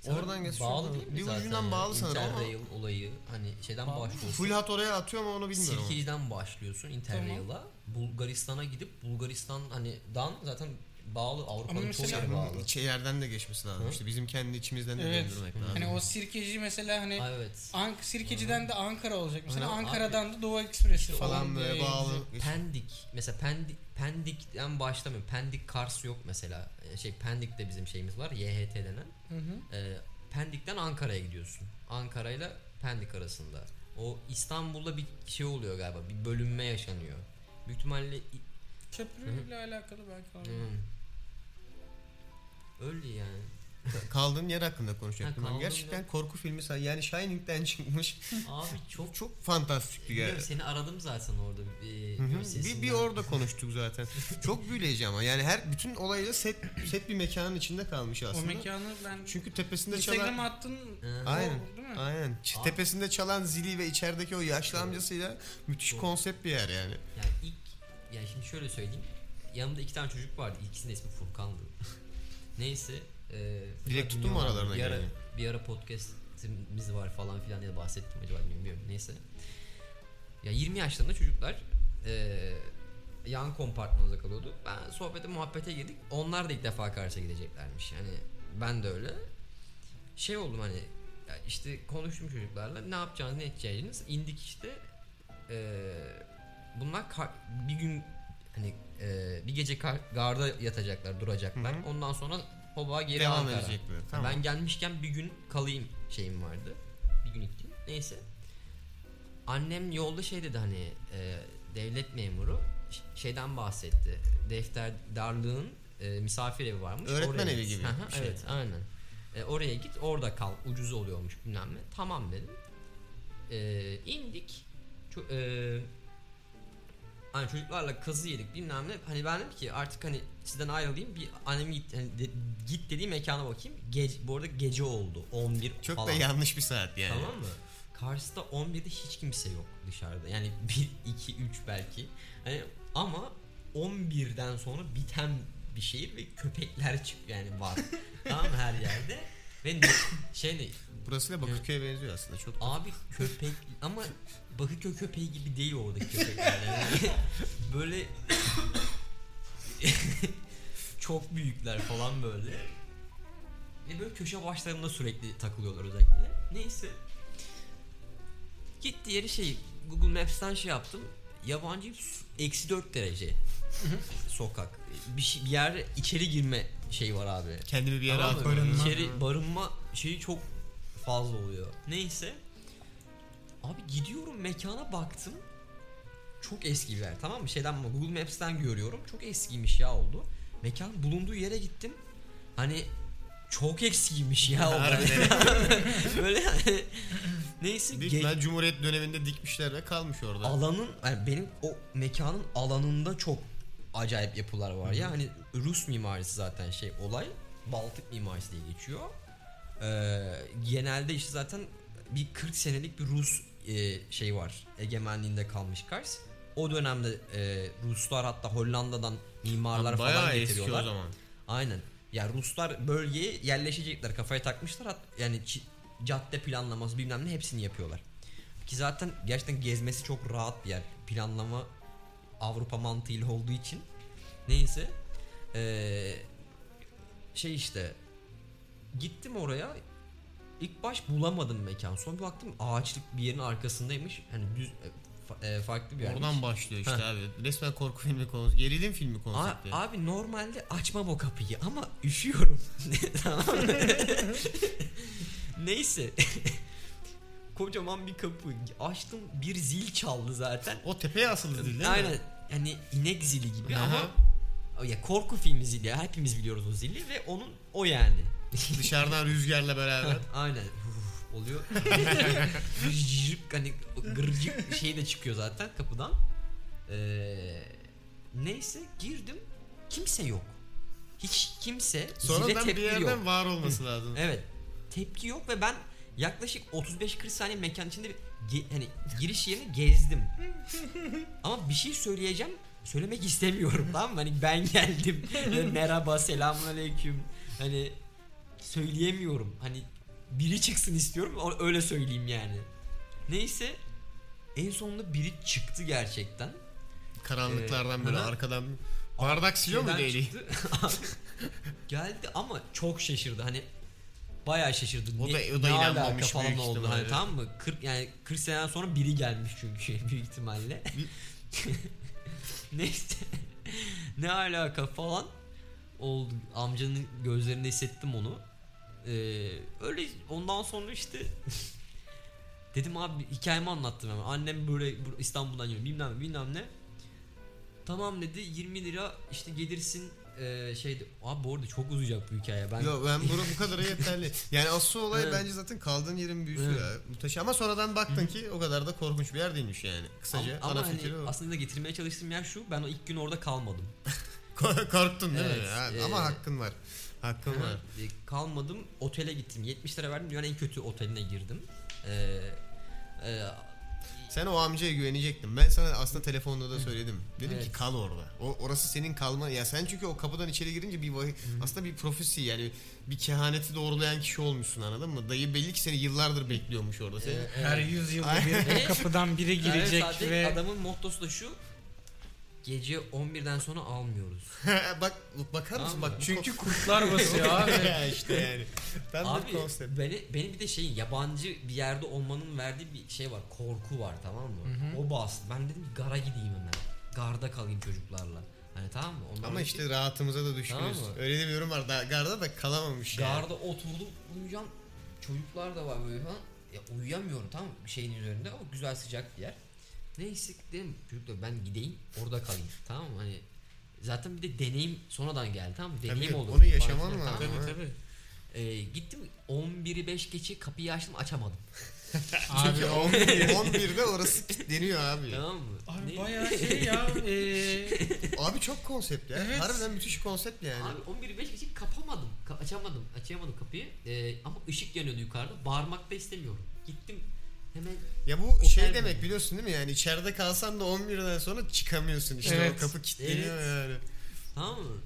Sanırım Oradan geçiyor bağlı değil mi Bir zaten ucundan bağlı sanırım ama- Interrail olayı hani şeyden Bağlı başlıyorsun. Full hat oraya atıyor ama onu bilmiyorum. Sirkeci'den başlıyorsun Interrail'a. Bulgaristan'a gidip Bulgaristan hani dan zaten bağlı Avrupa'nın çoğu mesela- yeri bağlı. İçe yerden de geçmesi lazım. Hı? İşte bizim kendi içimizden de Evet. döndürmek lazım. Hani o sirkeci mesela hani Aa, evet. Ank Sirkeci'den de Ankara olacak mesela. Aynen. Ankara'dan da Doğu Ekspresi falan, falan böyle diye bağlı. gidecek. Pendik mesela Pendik Pendik'ten başlamıyor. Pendik Kars yok mesela. Ee, Şey Pendik'te bizim şeyimiz var. YHT denen. Hı hı. Ee, Pendik'ten Ankara'ya gidiyorsun. Ankara ile Pendik arasında. O İstanbul'da bir şey oluyor galiba. Bir bölünme yaşanıyor. Büyük ihtimalle Köprüyle alakalı belki olabilir. Hmm. Öyle yani. Kaldığın yer hakkında konuşacaktım Ha, ben. Gerçekten yer. korku filmi say- yani Shining'den çıkmış. Abi çok Çok fantastikti yani. seni aradım zaten orada. Ee, Hı bir, bir orada konuştuk zaten. Çok büyüleyici ama yani her bütün olayla set set bir mekanın içinde kalmış O aslında. mekanı ben Çünkü tepesinde Instagram çalan attın. Aynen. o, değil mi? Aynen. Ç- Abi- Tepesinde çalan zili ve içerideki o yaşlı Evet. amcasıyla müthiş Doğru. konsept bir yer yani. Yani ilk yani şimdi şöyle söyleyeyim. Yanımda iki tane çocuk vardı. İkisinin ismi Furkan'dı. Neyse. E, Direkt tuttun mu aralarına bir ara, girmeyi? bir ara podcast'imiz var falan filan diye bahsettim acaba bilmiyorum. Neyse. Ya 20 yaşlarında çocuklar e, yan kompartmanımıza kalıyordu. Ben sohbete muhabbete girdik. Onlar da ilk defa Kars'a gideceklermiş. Yani ben de öyle. Şey oldum hani ya işte konuştum çocuklarla ne yapacağınız ne edeceğiniz indik işte Ee, bunlar bir gün hani e, bir gece kar- garda yatacaklar duracaklar Hı hı. ondan sonra hoba geri Devam Ankara. edecekler. Tamam. Ben gelmişken bir gün kalayım şeyim vardı. Bir gün gittim. Neyse. Annem yolda şey dedi hani e, devlet memuru şeyden bahsetti. Defterdarlığın e, misafir evi varmış. Öğretmen Oraya evi gibi bir şey. Evet aynen. E, oraya git orada kal ucuz oluyormuş bilmem ne. Tamam dedim. E, indik. Ço- e, hani çocuklarla kazı yedik bilmem ne. Hani ben dedim ki artık hani sizden ayrılayım bir annemi git, hani de- git dediği mekana bakayım. Gece, bu arada gece oldu 11 Çok falan. da yanlış bir saat yani. Tamam mı? Kars'ta 11'de hiç kimse yok dışarıda. Yani 1, 2, 3 belki. Hani ama 11'den sonra biten bir şehir ve köpekler çık yani var. tamam her yerde. Ve ne, şey ne? Burası da Bakırköy'e benziyor aslında. Çok Abi köpek ama Bakırköy köpeği gibi değil oradaki köpekler. Yani böyle çok büyükler falan böyle. Ve böyle köşe başlarında sürekli takılıyorlar özellikle. Neyse. Gitti yeri şey Google Maps'ten şey yaptım. Yabancı eksi 4 derece sokak. Bir, şey, bir yer içeri girme şey var abi. Kendimi bir yere Tamam atıyorum. İçeri barınma şeyi çok fazla oluyor. Neyse. Abi gidiyorum mekana baktım. Çok eski bir yer tamam mı? Şeyden Google Maps'ten görüyorum. Çok eskiymiş ya oldu. Mekan bulunduğu yere gittim. Hani çok eskiymiş ya o. Böyle yani. Neyse Büyük ge- Cumhuriyet döneminde dikmişler ve kalmış orada. alanın yani benim o mekanın alanında çok acayip yapılar var ya hani Rus mimarisi zaten şey olay Baltık mimarisi diye geçiyor. Ee, genelde işte zaten bir 40 senelik bir Rus e, şey var egemenliğinde kalmış Kars. O dönemde e, Ruslar hatta Hollanda'dan mimarlar Bayağı falan eski getiriyorlar. o zaman. Aynen. Ya Ruslar bölgeye yerleşecekler. Kafaya takmışlar. Hat, yani cadde planlaması bilmem ne hepsini yapıyorlar. Ki zaten gerçekten gezmesi çok rahat bir yer. Planlama Avrupa mantığıyla olduğu için. Neyse. Ee, şey işte gittim oraya. İlk baş bulamadım mekan. Sonra bir baktım ağaçlık bir yerin arkasındaymış. Hani düz e, e, farklı bir yermiş. Oradan başlıyor işte Heh. abi. Resmen korku filmi konusu. Gerilim filmi A- konsepti. abi normalde açmam o kapıyı ama üşüyorum. Neyse. Kocaman bir kapı. Açtım bir zil çaldı zaten. O tepeye asılı değil değil mi? Aynen. Yani inek zili gibi Aha. ama ya korku filmi zili. Hepimiz biliyoruz o zili ve onun o yani. Dışarıdan rüzgarla beraber. Aynen. Uf, oluyor. Gırcık hani gırcık şey de çıkıyor zaten kapıdan. Ee, neyse girdim. Kimse yok. Hiç kimse zile Sonradan bir tepki yerden yok. var olması lazım. Evet. Tepki yok ve ben yaklaşık 35-40 saniye mekan içinde bir ge- hani giriş yerini gezdim. Ama bir şey söyleyeceğim. Söylemek istemiyorum tamam mı? Hani ben geldim. Merhaba, selamünaleyküm. Hani söyleyemiyorum. Hani biri çıksın istiyorum. Öyle söyleyeyim yani. Neyse en sonunda biri çıktı gerçekten. Karanlıklardan böyle Aha. arkadan bardak siliyor muydu eli? Geldi ama çok şaşırdı. Hani bayağı şaşırdı. O da- o da ne alaka falan oldu. ihtimalle. Hani tamam mı? 40 yani 40 seneden sonra biri gelmiş çünkü büyük ihtimalle. Neyse. ne alaka falan oldu. Amcanın gözlerinde hissettim onu. Ee, öyle ondan sonra işte dedim abi hikayemi anlattım hemen. Annem böyle bu- İstanbul'dan geliyor bilmem bilmem ne. Tamam dedi 20 lira işte gelirsin ee, şeyde abi bu arada çok uzayacak bu hikaye. Ben Yok ben bunu bu kadar yeterli. Yani asıl olay Evet. bence zaten kaldığın yerin büyüsü Evet. ya. Muhteşem. Ama sonradan baktın ki o kadar da korkunç bir yer değilmiş yani. Kısaca ama, ama hani o. aslında getirmeye çalıştığım yer şu. Ben o ilk gün orada kalmadım. Korktun değil mi? Evet, Ha, e- Ama hakkın var. Hakkın var. Kalmadım. Otele gittim. 70 lira verdim. Dünyanın en kötü oteline girdim. Ee, e, Sen o amcaya güvenecektin. Ben sana aslında telefonda da söyledim. Dedim ki Evet. kal orada. O orası senin kalma. Ya sen çünkü o kapıdan içeri girince bir vahiy, aslında bir profesi yani bir kehaneti doğrulayan kişi olmuşsun anladın mı? Dayı belli ki seni yıllardır bekliyormuş orada. Seni. e, Her evet. yüzyılda bir Evet. kapıdan biri Evet, girecek sadece ve adamın mottosu da şu. Gece 11'den sonra almıyoruz. bak bakar mısın bak çünkü kurtlar basıyor abi. işte yani. Tam bir Abi konsept. beni, beni bir de şeyin yabancı bir yerde olmanın verdiği bir şey var. Korku var tamam mı? Hı hı. O bastı. Ben dedim gara gideyim hemen. Garda kalayım çocuklarla. Hani tamam mı? Onlar Ama işte rahatımıza da düşkünüz. Tamam? Öyle de bir yorum var. Da, garda da kalamamış yani. Garda oturdum uyuyacağım. Çocuklar da var böyle falan. Ya uyuyamıyorum tamam mı? Bir şeyin üzerinde ama güzel sıcak bir yer. Neyse dedim çocuklar ben gideyim orada kalayım tamam mı? Hani zaten bir de deneyim sonradan geldi tamam mı? Deneyim Tabii, oldu. onu yaşaman lazım. tamam mı? tabii tabii. Ee, gittim 11'i 5 geçe kapıyı açtım açamadım. Çünkü Abi o 11, 11'de orası kilitleniyor abi. Tamam mı? Abi Ne- bayağı şey ya. eee, Abi çok konsept ya. Evet. Harbiden müthiş konsept yani. Abi 11'i 5 geçe kapamadım. Ka- açamadım. Açamadım kapıyı. Ee, ama ışık yanıyordu yukarıda. Bağırmak da istemiyorum. Gittim hemen Ya bu şey mi? demek biliyorsun değil mi? Yani içeride kalsan da 11'den sonra çıkamıyorsun. İşte Evet. o kapı kilitleniyor Evet. yani. tamam mı?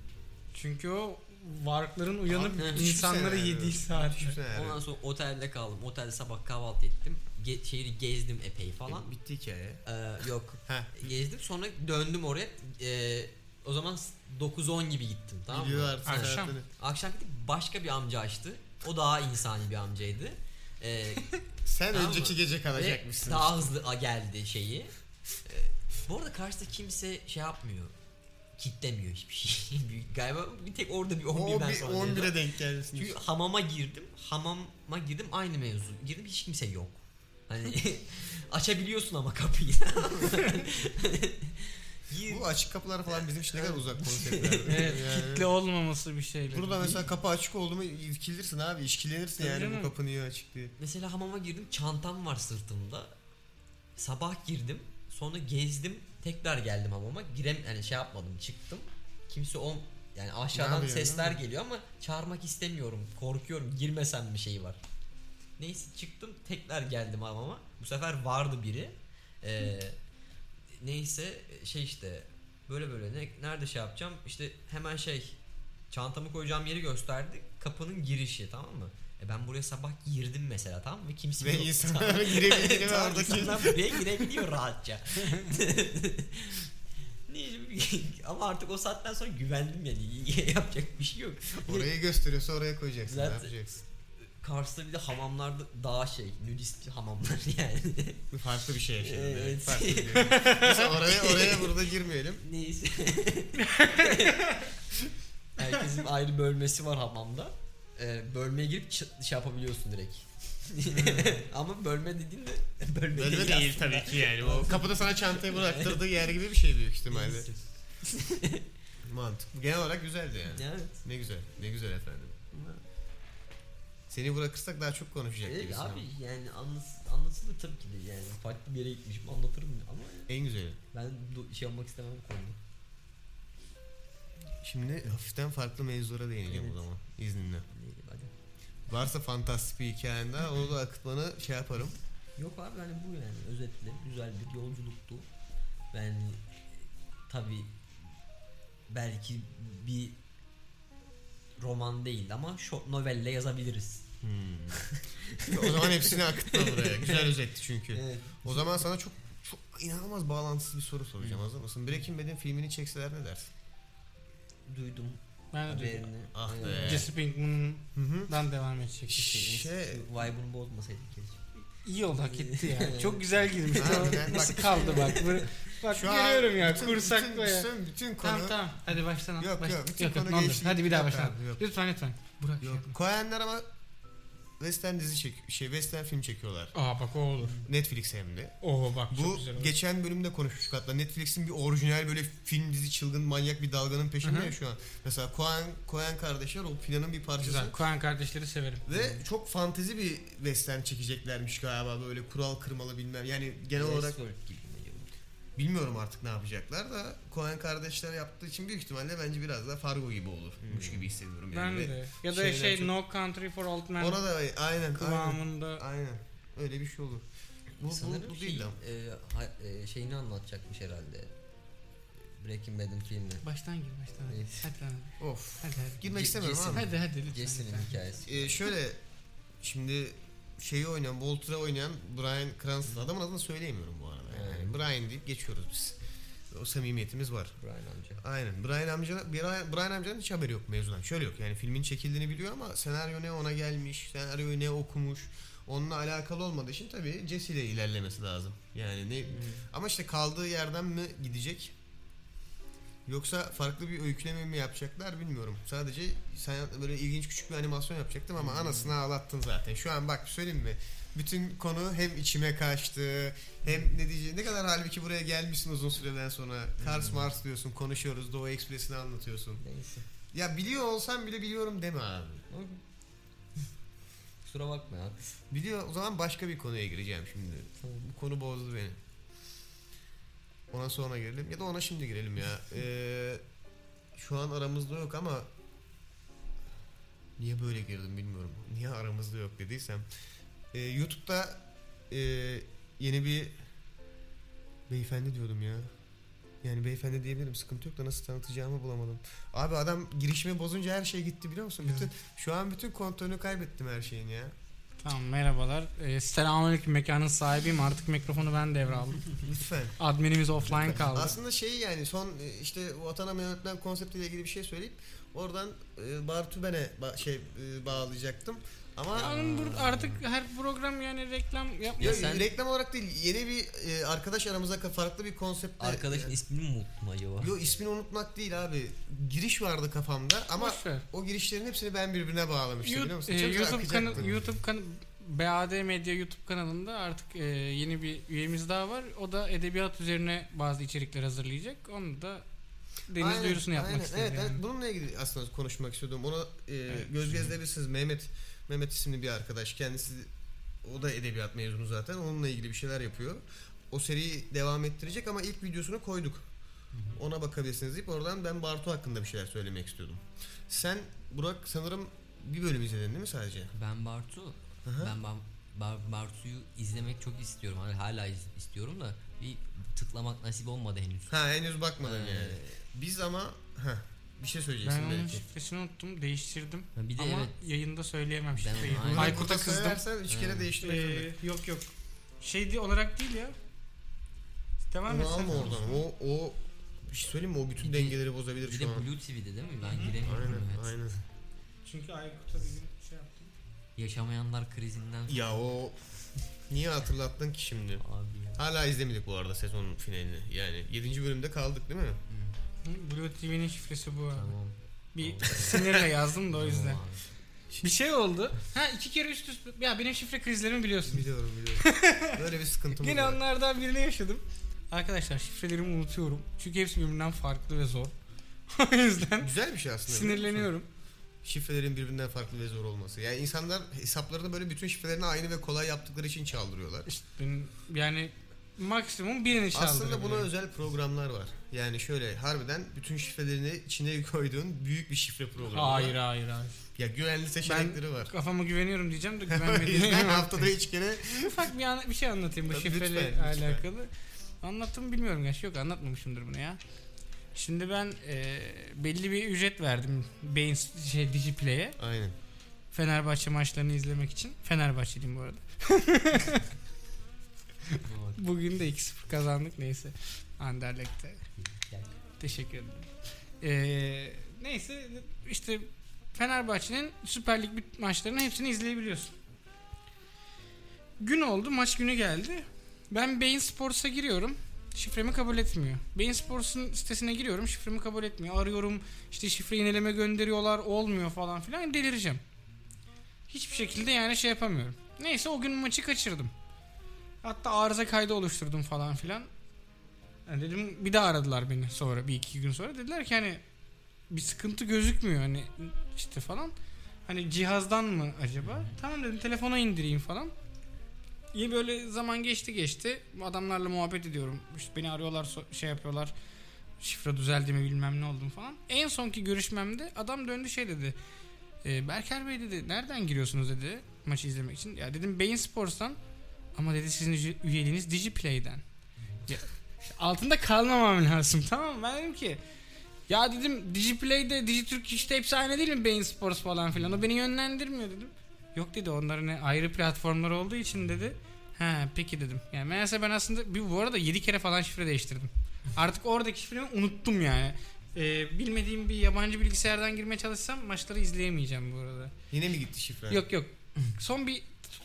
çünkü o varlıkların uyanıp Abi, insanları yediği saat. Ondan sonra otelde kaldım. Otelde sabah kahvaltı ettim. Ge- şehri gezdim epey falan. Bitti hikaye. Ee, yok. Gezdim sonra döndüm oraya. Ee, o zaman 9-10 gibi gittim tamam Biliyor mı? artık Akşam. Akşam gittim başka bir amca açtı. O daha insani bir amcaydı. Ee, Sen Tamam önceki mı? gece ve kalacakmışsın. daha hızlı a- geldi şeyi. Ee, bu arada karşıda kimse şey yapmıyor. Kitlemiyor hiçbir şey. Galiba bir tek orada bir O 11'den bir sonra. 11'e dedi. denk gelmişsin. Çünkü hamama girdim. Hamama girdim aynı mevzu. Girdim hiç kimse yok. Hani Açabiliyorsun ama kapıyı. Bu açık kapılar falan bizim için ne kadar uzak konseptler. Evet, Yani kitle olmaması bir şeyle. Burada mesela kapı açık oldu mu irkilirsin abi, işkilenirsin Tabii yani canım. bu kapı niye açık diye. Mesela hamama girdim çantam var sırtımda. Sabah girdim sonra gezdim tekrar geldim hamama. Girem yani şey yapmadım çıktım. Kimse on yani aşağıdan sesler mi? geliyor ama çağırmak istemiyorum. Korkuyorum girmesem bir şey var. Neyse çıktım tekrar geldim hamama. Bu sefer vardı biri. Ee, neyse şey işte böyle böyle ne, nerede şey yapacağım işte hemen şey çantamı koyacağım yeri gösterdi kapının girişi tamam mı? E ben buraya sabah girdim mesela tamam mı? Kimse Ve yok. insanlar girebildiğini ve oradaki insanlar buraya girebiliyor rahatça. Ama artık o saatten sonra güvendim yani yapacak bir şey yok. orayı gösteriyorsa oraya koyacaksın. Zaten- Ne yapacaksın? Kars'ta bir de hamamlarda daha şey nudist hamamlar yani. Farklı bir şey yaşadın. Evet. Evet. Farklı bir oraya, oraya burada girmeyelim. Neyse. Herkesin ayrı bölmesi var hamamda. Ee, bölmeye girip ç- şey yapabiliyorsun direkt. Ama bölme dediğin de bölme, Bölme değil, değil aslında. tabii ki yani. O kapıda sana çantayı bıraktırdığı yer gibi bir şey büyük ihtimalle. Mantık. Genel olarak güzeldi yani. Evet. Ne güzel. Ne güzel efendim. Seni bırakırsak daha çok konuşacak Evet, gibisin. abi yani anlas anlatılır tabii ki de yani farklı bir yere gitmişim anlatırım ama En güzeli. ben şey olmak istemem konuda. Şimdi hafiften farklı mevzulara değineceğim Evet. o zaman izninle. Hadi. Varsa fantastik bir hikayen daha onu da akıtmanı şey yaparım. Yok abi hani bu yani özetle güzel bir yolculuktu. Ben tabi belki bir roman değil ama short novelle yazabiliriz. Hmm. o zaman hepsini akıtma buraya. Güzel özetti çünkü. Evet. O zaman sana çok çok inanılmaz bağlantısız bir soru soracağım. Hazır mısın? Breaking Bad'in filmini çekseler ne dersin? Duydum Ben de haberini. Ah Ee, be. Jesse Pinkman'dan Hı hı. devam edecek şey. Şey- Şey, vibe'ını bozmasaydık keşke. İyi oldu hak etti ya. Çok güzel. Harbiden. Nasıl Bak- kaldı bak. Bak Şu görüyorum ya bütün- kursakla bütün, ya. Bütün, bütün konu Tamam tamam. Hadi baştan al. Yok, Başla. yok, bütün yok, konu olur. geçti. Hadi bir daha Yok baştan. yok. Lütfen lütfen. Burak Yok. Koyenler ama Western dizi çek şey Western film çekiyorlar. Aa bak o olur. Netflix hem de. Oo bak çok Bu güzel olur. geçen bölümde konuşmuştuk hatta Netflix'in bir orijinal böyle film dizi çılgın manyak bir dalganın peşinde Hı hı. ya şu an. Mesela Coen, Coen kardeşler o planın bir parçası. Güzel. Koyan kardeşleri severim. Ve çok fantezi bir western çekeceklermiş galiba böyle kural kırmalı bilmem. Yani genel olarak Westworld gibi mi acaba? Bilmiyorum artık ne yapacaklar da Coen kardeşler yaptığı için büyük ihtimalle bence biraz da Fargo gibi olurmuş gibi hissediyorum Ben yani. Ve de. Ya da şeyler şey çok- No Country for Old Men Ona da aynen aynen. kıvamında. Aynen. Öyle bir şey olur. Bu, bu, Sanırım bu şey, değil ama. e, ha- e, şeyini anlatacakmış herhalde. Breaking Bad'in filmi. Baştan gir baştan. Hadi Evet. hadi. Hadi Of. hadi. hadi. Girmek Ce- istemiyorum Jason- ama. Hadi hadi lütfen. Jesse'nin lütfen. hikayesi. Ee, şöyle şimdi şeyi oynayan, Walter'a oynayan Brian Cranston. Adamın adını söyleyemiyorum bu arada. Hmm. Brian deyip geçiyoruz biz. O samimiyetimiz var. Brian amca. Aynen. Brian amca Brian, Brian amcanın hiç haberi yok mevzudan. Şöyle yok. Yani filmin çekildiğini biliyor ama senaryo ne ona gelmiş, senaryoyu ne okumuş. Onunla alakalı olmadığı için tabii Jesse ile ilerlemesi lazım. Yani ne ama işte kaldığı yerden mi gidecek? Yoksa farklı bir öyküleme mi yapacaklar bilmiyorum. Sadece sen böyle ilginç küçük bir animasyon yapacaktım ama anasını ağlattın zaten. Şu an bak söyleyeyim mi? Bütün konu hem içime kaçtı hem ne diyeceğim ne kadar halbuki buraya gelmişsin uzun süreden sonra. Kars Mars diyorsun konuşuyoruz Doğu Ekspresi'ni anlatıyorsun. Neyse. Ya biliyor olsam bile biliyorum deme abi. Kusura bakma ya. Biliyor o zaman başka bir konuya gireceğim şimdi. Tamam. Bu konu bozdu beni. Ona sonra girelim ya da ona şimdi girelim ya. Ee, şu an aramızda yok ama niye böyle girdim bilmiyorum. Niye aramızda yok dediysem. Ee, YouTube'da e, yeni bir beyefendi diyordum ya. Yani beyefendi diyebilirim sıkıntı yok da nasıl tanıtacağımı bulamadım. Abi adam girişimi bozunca her şey gitti biliyor musun? Bütün şu an bütün kontrolünü kaybettim her şeyin ya. Tamam merhabalar. Ee, selamünaleyküm mekanın sahibiyim. Artık mikrofonu ben devraldım. Lütfen. Adminimiz offline kaldı. Aslında şey yani son e, işte vatana yönetmen konseptiyle ilgili bir şey söyleyip oradan e, Bartuben'e ba- şey e, bağlayacaktım. Ama Yani burada artık her program yani reklam yapma. ya, sen- reklam olarak değil yeni bir e, arkadaş aramıza ka- farklı bir konseptle Arkadaşın e, ismini mi unuttum acaba? Yo ismini unutmak değil abi. Giriş vardı kafamda ama Boş ver. o girişlerin hepsini ben birbirine bağlamıştım biliyor musun? e, Çok güzel YouTube akacaktı. kanı YouTube kanı BAD Medya YouTube kanalında artık e, yeni bir üyemiz daha var. O da edebiyat üzerine bazı içerikler hazırlayacak. Onu da deniz Aynen, duyurusunu yapmak aynen. istedim. Evet, yani. evet, bununla ilgili aslında konuşmak istiyordum. Ona e, Evet. göz gezdirebilirsiniz. Mehmet Mehmet isimli bir arkadaş. Kendisi o da edebiyat mezunu zaten. Onunla ilgili bir şeyler yapıyor. O seriyi devam ettirecek ama ilk videosunu koyduk. Ona bakabilirsiniz deyip oradan ben Bartu hakkında bir şeyler söylemek istiyordum. Sen Burak sanırım bir bölüm izledin değil mi sadece? Ben Bartu Aha. ben Bar- Bar- Bartu'yu izlemek çok istiyorum. Hani hala iz- istiyorum da bir tıklamak nasip olmadı henüz. Ha henüz bakmadın Ee, yani. Biz ama ha bir şey söyleyeceksin Ben onun belki. şifresini unuttum. Değiştirdim. Bir de Ama evet yayında söyleyemem Ben- şifreyi. Aynen. Aykut'a kızdım. söylersen üç kere değiştirmek zorunda. Ee, yok yok. Şey di- olarak değil ya. Devam et alma oradan. O, o bir şey söyleyeyim mi? O bütün Bir de- dengeleri bozabilir bir şu de an. Blue TV'de değil mi? Ben giremiyorum. Aynen, evet. aynen. Çünkü Aykut'a bir gün şey yaptım. Yaşamayanlar krizinden Ya o niye hatırlattın ki şimdi? abi ya. Hala izlemedik bu arada sezonun finalini. Yani 7. bölümde kaldık değil mi? Blue TV'nin şifresi bu. Tamam. Bir sinirle yazdım da o yüzden. Tamam. Bir şey oldu. Ha iki kere üst üste. Ya benim şifre krizlerimi biliyorsun. Biliyorum biliyorum. Böyle bir sıkıntımız Yine var. onlardan birini yaşadım. Arkadaşlar şifrelerimi unutuyorum. Çünkü hepsi birbirinden farklı ve zor. o yüzden Güzel bir şey aslında. sinirleniyorum. Şifrelerin birbirinden farklı ve zor olması. Yani insanlar hesaplarını böyle bütün şifrelerini aynı ve kolay yaptıkları için çaldırıyorlar. İşte benim yani maksimum birini çaldırıyor. Aslında buna özel programlar var. Yani şöyle harbiden bütün şifrelerini içine koyduğun büyük bir şifre programı Hayır var. hayır hayır. Ya güvenli seçenekleri var. Kafama güveniyorum diyeceğim de güvenmediğim. haftada üç kere Ufak bir, an- bir şey anlatayım bu Tabii, şifreyle lütfen, lütfen. alakalı. Anlattım bilmiyorum gerçi yok anlatmamışımdır bunu ya. Şimdi ben e, belli bir ücret verdim Beyin şey Digiplay'e Aynen. Fenerbahçe maçlarını izlemek için. Fenerbahçeliyim bu arada. Bugün de 2-0 kazandık neyse. Anderlecht'te. Teşekkür ederim. Ee, neyse işte Fenerbahçe'nin Süper Lig maçlarının hepsini izleyebiliyorsun. Gün oldu, maç günü geldi. Ben Bein Sports'a giriyorum. Şifremi kabul etmiyor. Bein Sports'un sitesine giriyorum. Şifremi kabul etmiyor. Arıyorum. işte şifre yineleme gönderiyorlar. Olmuyor falan filan. Delireceğim. Hiçbir şekilde yani şey yapamıyorum. Neyse o gün maçı kaçırdım. Hatta arıza kaydı oluşturdum falan filan. Yani dedim bir daha aradılar beni sonra bir iki gün sonra dediler ki hani bir sıkıntı gözükmüyor hani işte falan. Hani cihazdan mı acaba? Tamam dedim telefona indireyim falan. İyi böyle zaman geçti geçti. Adamlarla muhabbet ediyorum. İşte beni arıyorlar şey yapıyorlar. Şifre düzeldi mi bilmem ne oldum falan. En sonki görüşmemde adam döndü şey dedi. E, Berker Bey dedi nereden giriyorsunuz dedi maçı izlemek için. Ya dedim Beyin Sports'tan ama dedi sizin üye- üyeliğiniz Digiplay'den. Ya, altında kalmamam lazım tamam mı? Ben dedim ki ya dedim Digiplay'de Digitürk işte hepsi aynı değil mi Beyin Sports falan filan o beni yönlendirmiyor dedim. Yok dedi onların ayrı platformlar olduğu için dedi. Ha peki dedim. Yani meğerse ben aslında bir, bu arada 7 kere falan şifre değiştirdim. Artık oradaki şifremi unuttum yani. Ee, bilmediğim bir yabancı bilgisayardan girmeye çalışsam maçları izleyemeyeceğim bu arada. Yine mi gitti şifre? Yok yok. Son bir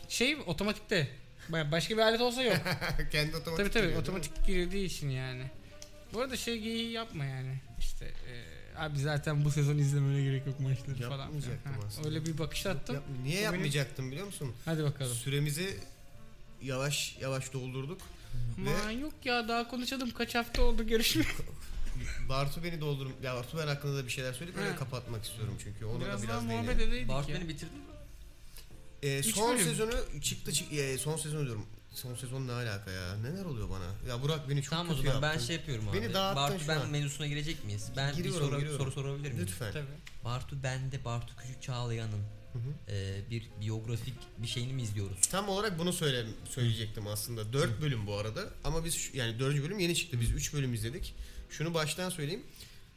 şey otomatikte. Başka bir alet olsa yok. Kendi otomatik tabii tabii giriyor, otomatik girdiği için yani. Bu arada şey geyiği yapma yani. İşte e, abi zaten bu sezon izlemene gerek yok maçları falan. Yapmayacaktım Ha, aslında. Öyle bir bakış attım. Yap- niye O benim- yapmayacaktım biliyor musun? Hadi bakalım. Süremizi yavaş yavaş doldurduk. Aman yok ya daha konuşalım kaç hafta oldu görüşme. Bartu beni doldurum. Ya Bartu ben hakkında da bir şeyler söyleyip öyle Ha. kapatmak istiyorum çünkü ona biraz da daha biraz muhabbet değinelim. edeydik Bartu ya. beni bitirdin mi? Üç son bölüm. sezonu çıktı çık e, son sezonu diyorum. Son sezon ne alaka ya? Neler oluyor bana? Ya Burak beni çok tamam o kötü zaman ben yaptın. şey yapıyorum abi. Beni dağıttın Bartu şu ben an. mevzusuna girecek miyiz? Ben Giriyorum, bir soru, giriyorum. soru sorabilir miyim? Lütfen. Tabii. Bartu bende Bartu Küçük Çağlayan'ın e, bir biyografik bir şeyini mi izliyoruz? Tam olarak bunu söyle söyleyecektim aslında. 4 bölüm bu arada ama biz şu- yani 4. bölüm yeni çıktı. Biz 3 bölüm izledik. Şunu baştan söyleyeyim.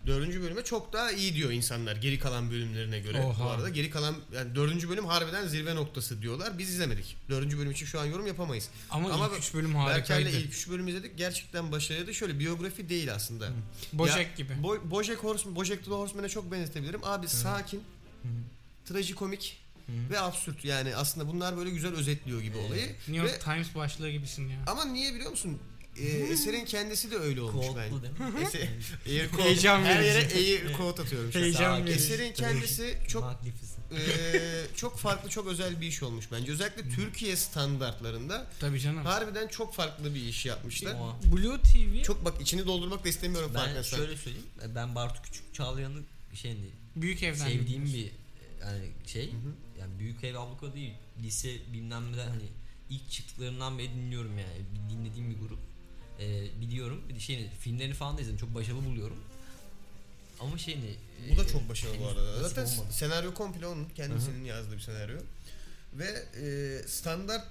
4. bölüme çok daha iyi diyor insanlar geri kalan bölümlerine göre. Oha. Bu arada geri kalan yani 4. bölüm harbiden zirve noktası diyorlar. Biz izlemedik. 4. bölüm için şu an yorum yapamayız. Ama, Ama ilk üç bölüm Berker'le harikaydı. ilk 3 bölüm izledik. Gerçekten başarılıydı. Şöyle biyografi değil aslında. Boşek Ya, gibi. Bo- Bojack Horseman, Bojack the Horseman'e çok benzetebilirim. Abi sakin, Hı. trajikomik Hı. ve absürt. Yani aslında bunlar böyle güzel özetliyor gibi Ee, olayı. New York Ve- Times başlığı gibisin ya. ama niye biliyor musun? E, eserin kendisi de öyle olmuş Kodlu bence. değil mi? Eser, air quote- Heyecan her yere verici. air quote atıyorum. şu an. Heyecan verici. Eserin kendisi çok Magnificent. e, çok farklı çok özel bir iş olmuş bence. Özellikle Türkiye standartlarında Tabii canım. harbiden çok farklı bir iş yapmışlar. Blue TV Çok bak içini doldurmak da istemiyorum Ben farkındaysan. şöyle söyleyeyim. Ben Bartu Küçük Çağlayan'ı şey büyük evden sevdiğim bir yani şey. Yani büyük ev abluka değil. Lise bilmem neden hani ilk çıktıklarından beri dinliyorum yani. Bir dinlediğim bir grup. Ee, biliyorum. Bir de şey filmlerini falan da izledim. Çok başarılı buluyorum. Ama şey ne? Bu da çok başarılı bu arada. Zaten olmadı. senaryo komple onun kendisinin yazdığı bir senaryo. Ve e, standart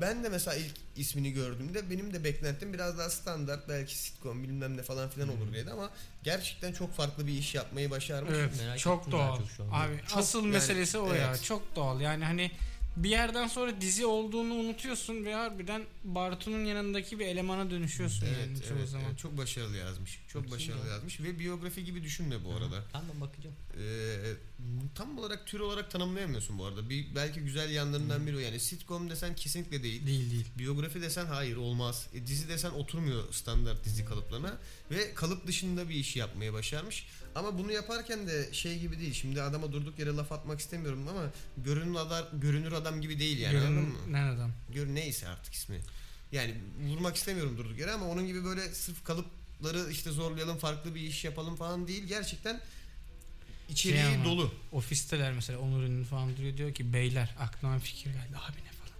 ben de mesela ilk ismini gördüğümde benim de beklentim biraz daha standart belki sitcom bilmem ne falan filan olur diye ama gerçekten çok farklı bir iş yapmayı başarmış. Evet, Merak çok doğal. çok şu an. Abi Çok asıl yani, meselesi o ya. evet. Çok doğal. Yani hani bir yerden sonra dizi olduğunu unutuyorsun ve harbiden Bartu'nun yanındaki bir elemana dönüşüyorsun Evet, yani çoğu evet, zaman. evet, çok başarılı yazmış. Çok Bakayım başarılı ya. yazmış ve biyografi gibi düşünme bu arada. Tamam bakacağım. Ee, tam olarak tür olarak tanımlayamıyorsun bu arada. Bir belki güzel yanlarından biri o. Yani sitcom desen kesinlikle değil. Değil değil. Biyografi desen hayır olmaz. E, dizi desen oturmuyor standart dizi kalıplarına ve kalıp dışında bir iş yapmayı başarmış. Ama bunu yaparken de şey gibi değil. Şimdi adama durduk yere laf atmak istemiyorum ama görünür adam görünür adam gibi değil yani. anladın mı? Görünen adam. Gör neyse artık ismi. Yani vurmak istemiyorum durduk yere ama onun gibi böyle sırf kalıpları işte zorlayalım farklı bir iş yapalım falan değil. Gerçekten içeriği Şey ama, dolu. Ofisteler mesela Onur Ünlü falan duruyor diyor ki beyler aklıma fikir geldi abi ne falan.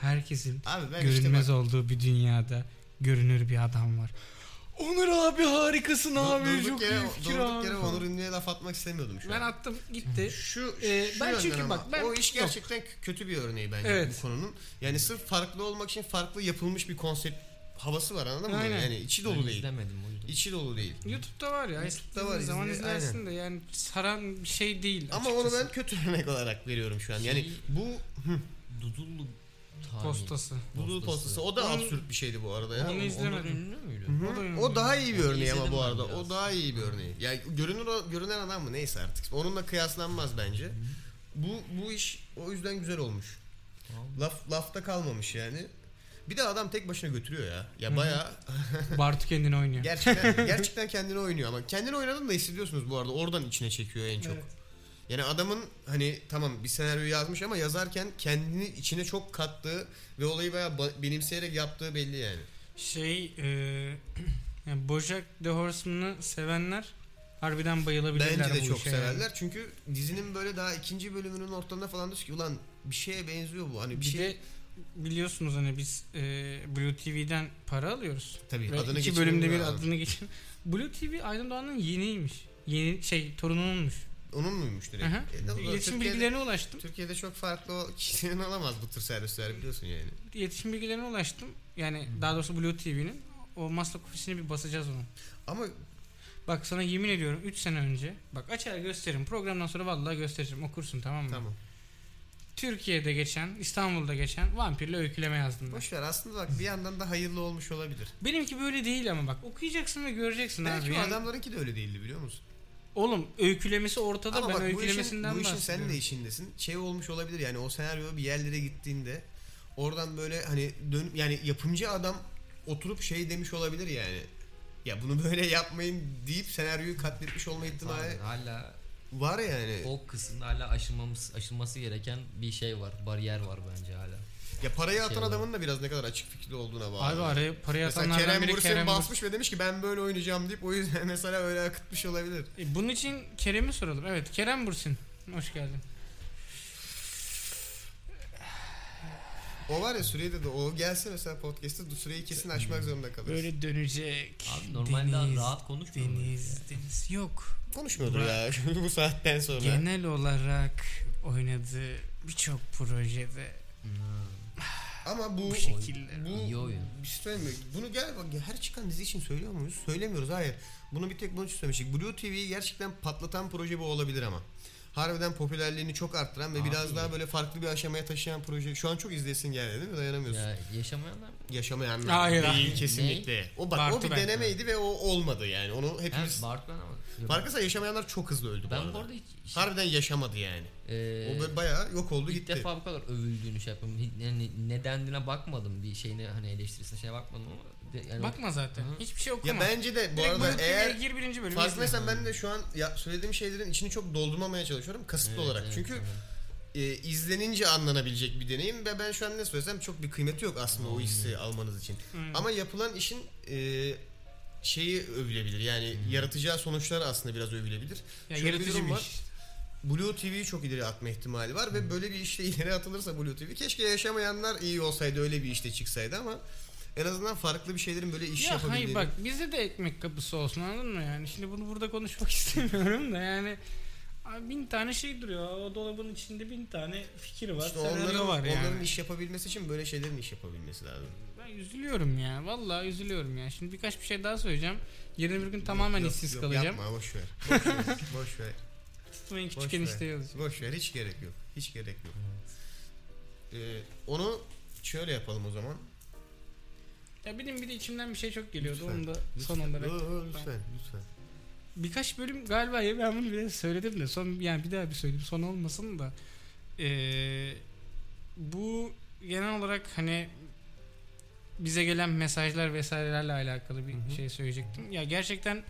Herkesin Abi ben görünmez işte bak, olduğu bir dünyada görünür bir adam var. Onur abi harikasın dur- abi durduk çok yere, iyi fikir durduk abi. yere. Onur Ünlü'ye laf atmak istemiyordum şu Ben an. attım gitti. Şu, Ee, şu ben yönden çünkü ama bak, ben- o iş gerçekten kötü bir örneği bence Evet. bu konunun. Yani sırf farklı olmak için farklı yapılmış bir konsept havası var anladın mı? Aynen. Yani içi Ben dolu değil. izlemedim o yüzden. İçi dolu değil. YouTube'da var ya. YouTube'da var, zaman izle- izlersin de yani saran bir şey değil. Ama onu açıkçası. ben kötü örnek olarak veriyorum şu an. Yani Şey- bu Dudullu. Postası. Bulduğu postası o da Onu- absürt bir şeydi bu arada ya. Onu izlemedim. ünlü müydü? O da. O daha iyi bir Onu örneği ama izledim bu ben arada. biraz. O daha iyi bir örneği. Yani görünür görünen adam mı neyse artık. Onunla kıyaslanmaz bence. Bu bu iş o yüzden güzel olmuş. Tamam. Laf lafta kalmamış yani. Bir de adam tek başına götürüyor ya. Ya bayağı Bartu kendini oynuyor. gerçekten gerçekten kendini oynuyor ama kendini oynadığını da hissediyorsunuz bu arada. Oradan içine çekiyor en çok. Evet. Yani adamın hani tamam bir senaryo yazmış ama yazarken kendini içine çok kattığı ve olayı bayağı ba- benimseyerek yaptığı belli yani. Şey e, yani Bojack the Horseman'ı sevenler harbiden bayılabilirler Bence de çok işe severler. Çünkü dizinin böyle daha ikinci bölümünün ortasında falan diyorsun ki ulan bir şeye benziyor bu. Hani bir, Bir şey de biliyorsunuz hani biz e, Blue TV'den para alıyoruz. tabii Ve adını iki bölümde bir adını geçin. Blue TV Aydın Doğan'ın yeniymiş. Yeni şey torununmuş. Onun muymuş direkt? Aha. E, İletişim Türkiye'de- bilgilerine ulaştım. Türkiye'de çok farklı o kişinin olamaz bu tür servisler biliyorsun yani. İletişim bilgilerine ulaştım. Yani daha doğrusu Blue TV'nin o Maslak ofisini bir basacağız onu. Ama Bak sana yemin ediyorum 3 sene önce bak açar gösteririm programdan sonra vallahi göstereceğim okursun tamam mı? tamam. Türkiye'de geçen İstanbul'da geçen vampirle öyküleme yazdım ben. Boş ver aslında bak bir yandan da hayırlı olmuş olabilir. Benimki böyle değil ama bak okuyacaksın ve göreceksin Belki abi. Yani, adamlarınki de öyle değildi biliyor musun? Oğlum öykülemesi ortada Ama ben bak bu işin, öykülemesinden bu işin sen de işindesin. Şey olmuş olabilir yani o senaryo bir yerlere gittiğinde oradan böyle hani dön yani yapımcı adam oturup şey demiş olabilir yani. Ya bunu böyle yapmayın deyip senaryoyu katletmiş olma ihtimali hala var yani. o kısımda hala aşılmamız, aşılması gereken bir şey var. Bariyer var bence hala. Ya parayı atan Şey adamın da biraz ne kadar açık fikirli olduğuna bağlı. Abi araya paraya Mesela atanlardan Kerem biri Bürsin Kerem Bürsin. basmış ve demiş ki ben böyle oynayacağım deyip o yüzden mesela öyle akıtmış olabilir. E, bunun için Kerem'i soralım. Evet Kerem Bursin. Hoş geldin. O var ya sürede de o gelse mesela podcast'te bu süreyi kesin aşmak zorunda kalırız. Böyle dönecek. Abi normalde deniz, rahat konuşmuyor mu? Deniz, deniz. Yok. Konuşmuyordur ya bu saatten sonra. Genel olarak oynadığı birçok projede Hmm. Ama bu bu şekilde. bu İyi oyun. bir şey söyleyeyim mi? Bunu gel bak her çıkan dizi için söylüyor muyuz? Söylemiyoruz hayır. Bunu bir tek bunun için söylemiştik. Blue TV'yi gerçekten patlatan proje bu olabilir ama. Harbiden popülerliğini çok arttıran ve Abi. biraz daha böyle farklı bir aşamaya taşıyan proje. Şu an çok izleyesin geldi değil mi? Dayanamıyorsun. Ya yaşamayanlar mı? Yaşamayanlar Hayır, değil hayır. kesinlikle. O bak o Bartu bir ben. denemeydi ve o olmadı yani. Onu hepimiz Bart ben ama. Yok. Farkındaysa yaşamayanlar çok hızlı öldü bu ben arada. bu arada hiç, Harbiden yaşamadı yani. Ee, o böyle bayağı yok oldu ilk gitti. defa bu kadar övüldüğünü şey. Hiç- Yani nedenine bakmadım. Bir şeyine hani eleştirisine şeye bakmadım ama yani Bakma zaten. Hı. Hiçbir şey okuma. Ya bence de bu Direkt arada eğer gir birinci bölümü farkındaysan ben de şu an ya söylediğim şeylerin içini çok doldurmamaya çalışıyorum kasıtlı Evet, olarak. evet, Çünkü e, izlenince anlanabilecek bir deneyim ve ben şu an ne söylesem çok bir kıymeti yok aslında o hissi almanız için. Hmm. Ama yapılan işin e, şeyi övülebilir. Yani yaratacağı sonuçlar aslında biraz övülebilir. ya şöyle bir durum var. iş. Blue TV'yi çok ileri atma ihtimali var ve böyle bir işte ileri atılırsa Blue TV keşke yaşamayanlar iyi olsaydı öyle bir işte çıksaydı ama en azından farklı bir şeylerin böyle iş Ya yapabildiği. hayır bak bizde de ekmek kapısı olsun anladın mı yani şimdi bunu burada konuşmak istemiyorum da yani abi bin tane şey duruyor o dolabın içinde bin tane fikir var İşte onların, var yani. onların iş yapabilmesi için böyle şeylerin iş yapabilmesi lazım. Ben üzülüyorum ya vallahi üzülüyorum ya şimdi birkaç bir şey daha söyleyeceğim yarın bir gün tamamen Yok, işsiz yok, kalacağım Yapma boş ver. Boş ver. boş ver. tutmayın Boş küçük ver. enişte yazacağım Boş ver hiç gerek yok. Hiç gerek yok. Ee, onu şöyle yapalım o zaman. Ya benim bir de içimden bir şey çok geliyordu Lütfen, onu da Lütfen. son olarak Yo, yo, lütfen, lütfen. birkaç bölüm galiba ya ben bunu bile söyledim de son yani bir daha bir söyleyeyim son olmasın da Ee, bu genel olarak hani bize gelen mesajlar vesairelerle alakalı bir Hı hı. şey söyleyecektim. Ya gerçekten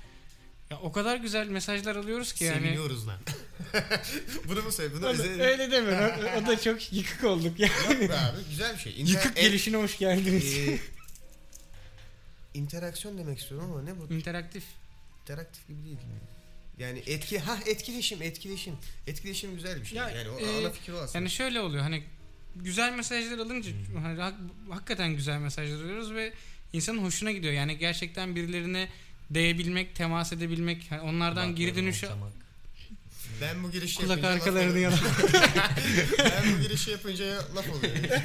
ya o kadar güzel mesajlar alıyoruz ki yani. Seviniyoruz lan. Bunu mu söyle? Bunu Öyle, öyle deme. o, o da çok yıkık olduk ya. Yok abi güzel bir şey. İnter- Yıkık gelişine hoş geldiniz. e, interaksiyon demek istiyorum ama ne bu? İnteraktif. İnteraktif gibi değil. Yani etki ha etkileşim etkileşim. Etkileşim güzel bir şey. Ya, yani o e, ana fikir o aslında. Yani şöyle oluyor hani güzel mesajlar alınca hani hak- hakikaten güzel mesajlar alıyoruz ve insanın hoşuna gidiyor. Yani gerçekten birilerine değebilmek, temas edebilmek, hani onlardan geri Kulaklarını dönüş okşamak. ben bu girişi kulak arkalarını yalan. ben bu girişi yapınca laf oluyor.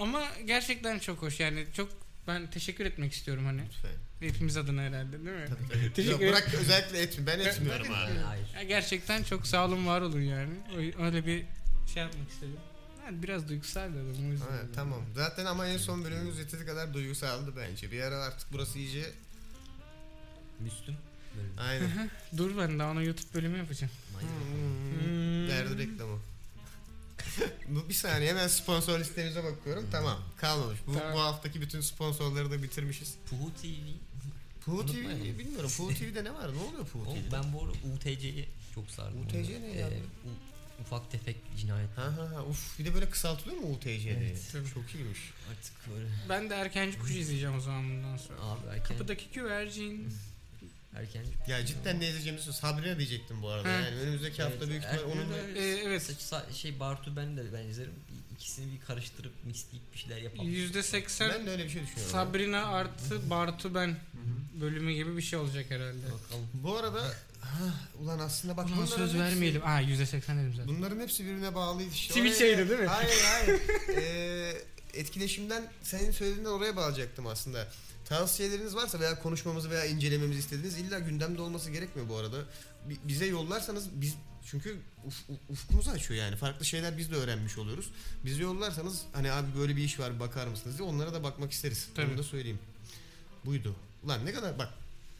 Ama gerçekten çok hoş yani çok ben teşekkür etmek istiyorum hani Lütfen. hepimiz adına herhalde değil mi? Yok, Teşekkür bırak özellikle etmi. Ben etmiyorum Ben- abi. Hayır. Ya gerçekten çok sağ olun var olun yani. O- Öyle bir şey yapmak istedim. Yani biraz duygusal bir adamım o yüzden. Ha, tamam. Zaten ama en son bölümümüz yeteri kadar duygusaldı bence. Bir ara artık burası iyice Müslüm. Böyle. aynen. Dur ben daha ona YouTube bölümü yapacağım. Hmm. Derdi reklamı. Bu bir saniye hemen sponsor listemize bakıyorum. Tamam kalmamış. Bu, Tamam. bu haftaki bütün sponsorları da bitirmişiz. Puhu TV. Puhu Unutmayın. TV bilmiyorum. Puhu TV'de ne var? Ne oluyor Puhu Oğlum TV'de? ben bu arada UTC'yi çok sardım. UTC ne ya? u- ufak tefek cinayet. Ha ha ha. Uf bir de böyle kısaltılıyor mu UTC'de? Evet. Çok iyiymiş. Artık böyle. Ben de erkenci kuş izleyeceğim o zaman bundan sonra. Abi erken. Kapıdaki güvercin. Erken. Ya cidden ne izleyeceğimizi Sabrina diyecektim bu arada. Ha. Yani önümüzdeki hafta Evet, büyük ihtimal onun da Ee, evet. Saç- şey Bartu ben de ben izlerim. İkisini bir karıştırıp mixleyip bir şeyler yapalım. Yüzde seksen ben de öyle bir şey düşünüyorum. Sabrina artı Bartu ben bölümü gibi bir şey olacak herhalde. Bakalım. Bu arada ha, ulan aslında bak Buna söz hepsi- vermeyelim. Aa yüzde seksen dedim zaten. Bunların hepsi birbirine bağlıydı işte. Twitch'eydi değil mi? Hayır hayır. Ee, etkileşimden senin söylediğinden oraya bağlayacaktım aslında. Tavsiyeleriniz varsa veya konuşmamızı veya incelememizi istediğiniz illa gündemde olması gerekmiyor bu arada. Bi- Bize yollarsanız biz çünkü uf, uf- ufkumuzu açıyor yani. Farklı şeyler biz de öğrenmiş oluyoruz. Bize yollarsanız hani abi böyle bir iş var bakar mısınız diye onlara da bakmak isteriz. Tabii. Onu da söyleyeyim. Buydu. Ulan ne kadar bak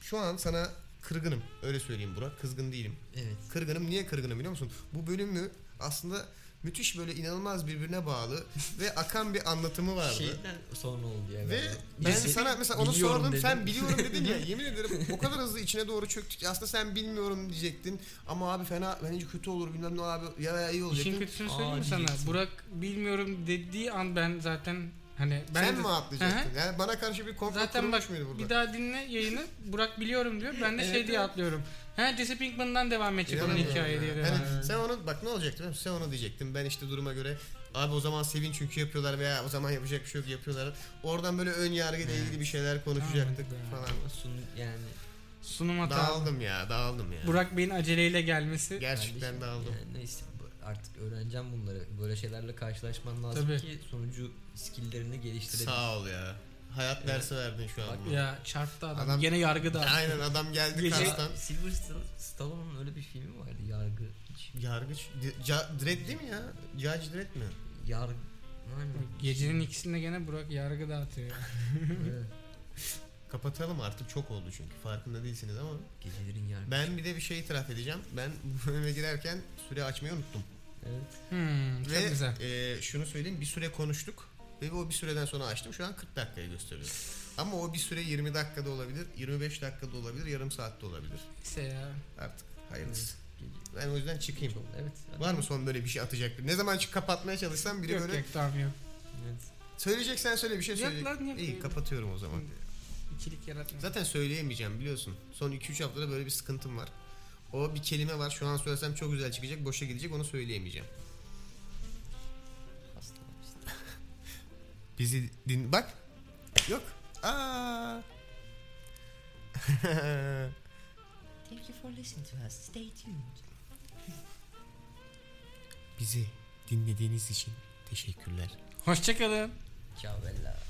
şu an sana kırgınım. Öyle söyleyeyim Burak. Kızgın değilim. Evet. Kırgınım. Niye kırgınım biliyor musun? Bu bölümü aslında müthiş böyle inanılmaz birbirine bağlı ve akan bir anlatımı vardı. Şeyden sonra oldu ya. Ve ben Birisi sana mesela onu sordum dedim. sen biliyorum dedin ya yemin ederim o kadar hızlı içine doğru çöktük aslında sen bilmiyorum diyecektin ama abi fena bence kötü olur bilmem ne abi ya, ya iyi olacak. İşin kötüsünü Aa, söyleyeyim mi sana. diyeceksin. Burak bilmiyorum dediği an ben zaten hani ben sen de- mi atlayacaktın? Yani bana karşı bir komplo Zaten bak muydu burada? bir daha dinle yayını. Burak biliyorum diyor. Ben de Evet, şey diye evet. atlıyorum. He Jesse Pinkman'dan devam edecek onun hikaye ya. diye. Devam. sen onu bak ne olacaktı musun? Sen onu diyecektin. Ben işte duruma göre abi o zaman sevin çünkü yapıyorlar veya o zaman yapacak bir şey yok yapıyorlar. Oradan böyle ön yargıyla Evet. ilgili bir şeyler konuşacaktık falan. Sun yani Sunum hata. Dağıldım ya, dağıldım ya. Burak Bey'in aceleyle gelmesi. Gerçekten kardeşim, dağıldım. Yani neyse artık öğreneceğim bunları. Böyle şeylerle karşılaşman lazım Tabii. ki sonucu skill'lerini geliştirebil. Sağ ol ya. Hayat dersi verdin şu an. Bak bana. Ya çarptı adam. Adam- Gene yargıda. Aynen adam geldi Gece- kastan. Sylvester Stallone'un öyle bir filmi vardı. Yargı. Yargıç. Ca- Dredd değil mi ya? Judge Dredd mi? Yargı. Aynen. Gecenin ikisinde gene Burak yargı dağıtıyor. Evet. Kapatalım artık çok oldu çünkü farkında değilsiniz ama. Gecelerin yargı. Ben bir de bir şey itiraf edeceğim. Ben bu bölüme girerken süre açmayı unuttum. Evet. Hmm, çok Ve güzel. e, şunu söyleyeyim bir süre konuştuk. Ve o bir süreden sonra açtım. Şu an 40 dakikayı gösteriyor. Ama o bir süre 20 dakikada olabilir, 25 dakikada olabilir, yarım saatte olabilir. Neyse ya. Artık hayırlısı. Ben o yüzden çıkayım. Çok, evet. Var mı son böyle bir şey atacak? Ne zaman çık kapatmaya çalışsam biri Yok böyle yok tamam yok. Evet. söyleyeceksen söyle bir şey Yok söyle. lan, yok. İyi kapatıyorum o zaman. İkilik yaratma. Zaten söyleyemeyeceğim biliyorsun. Son 2-3 haftada böyle bir sıkıntım var. O bir kelime var. Şu an söylesem çok güzel çıkacak. Boşa gidecek. Onu söyleyemeyeceğim. Bizi din... Bak. Yok. Aa. Thank you for listening to us. Stay tuned. Bizi dinlediğiniz için teşekkürler. Hoşçakalın. Ciao bella.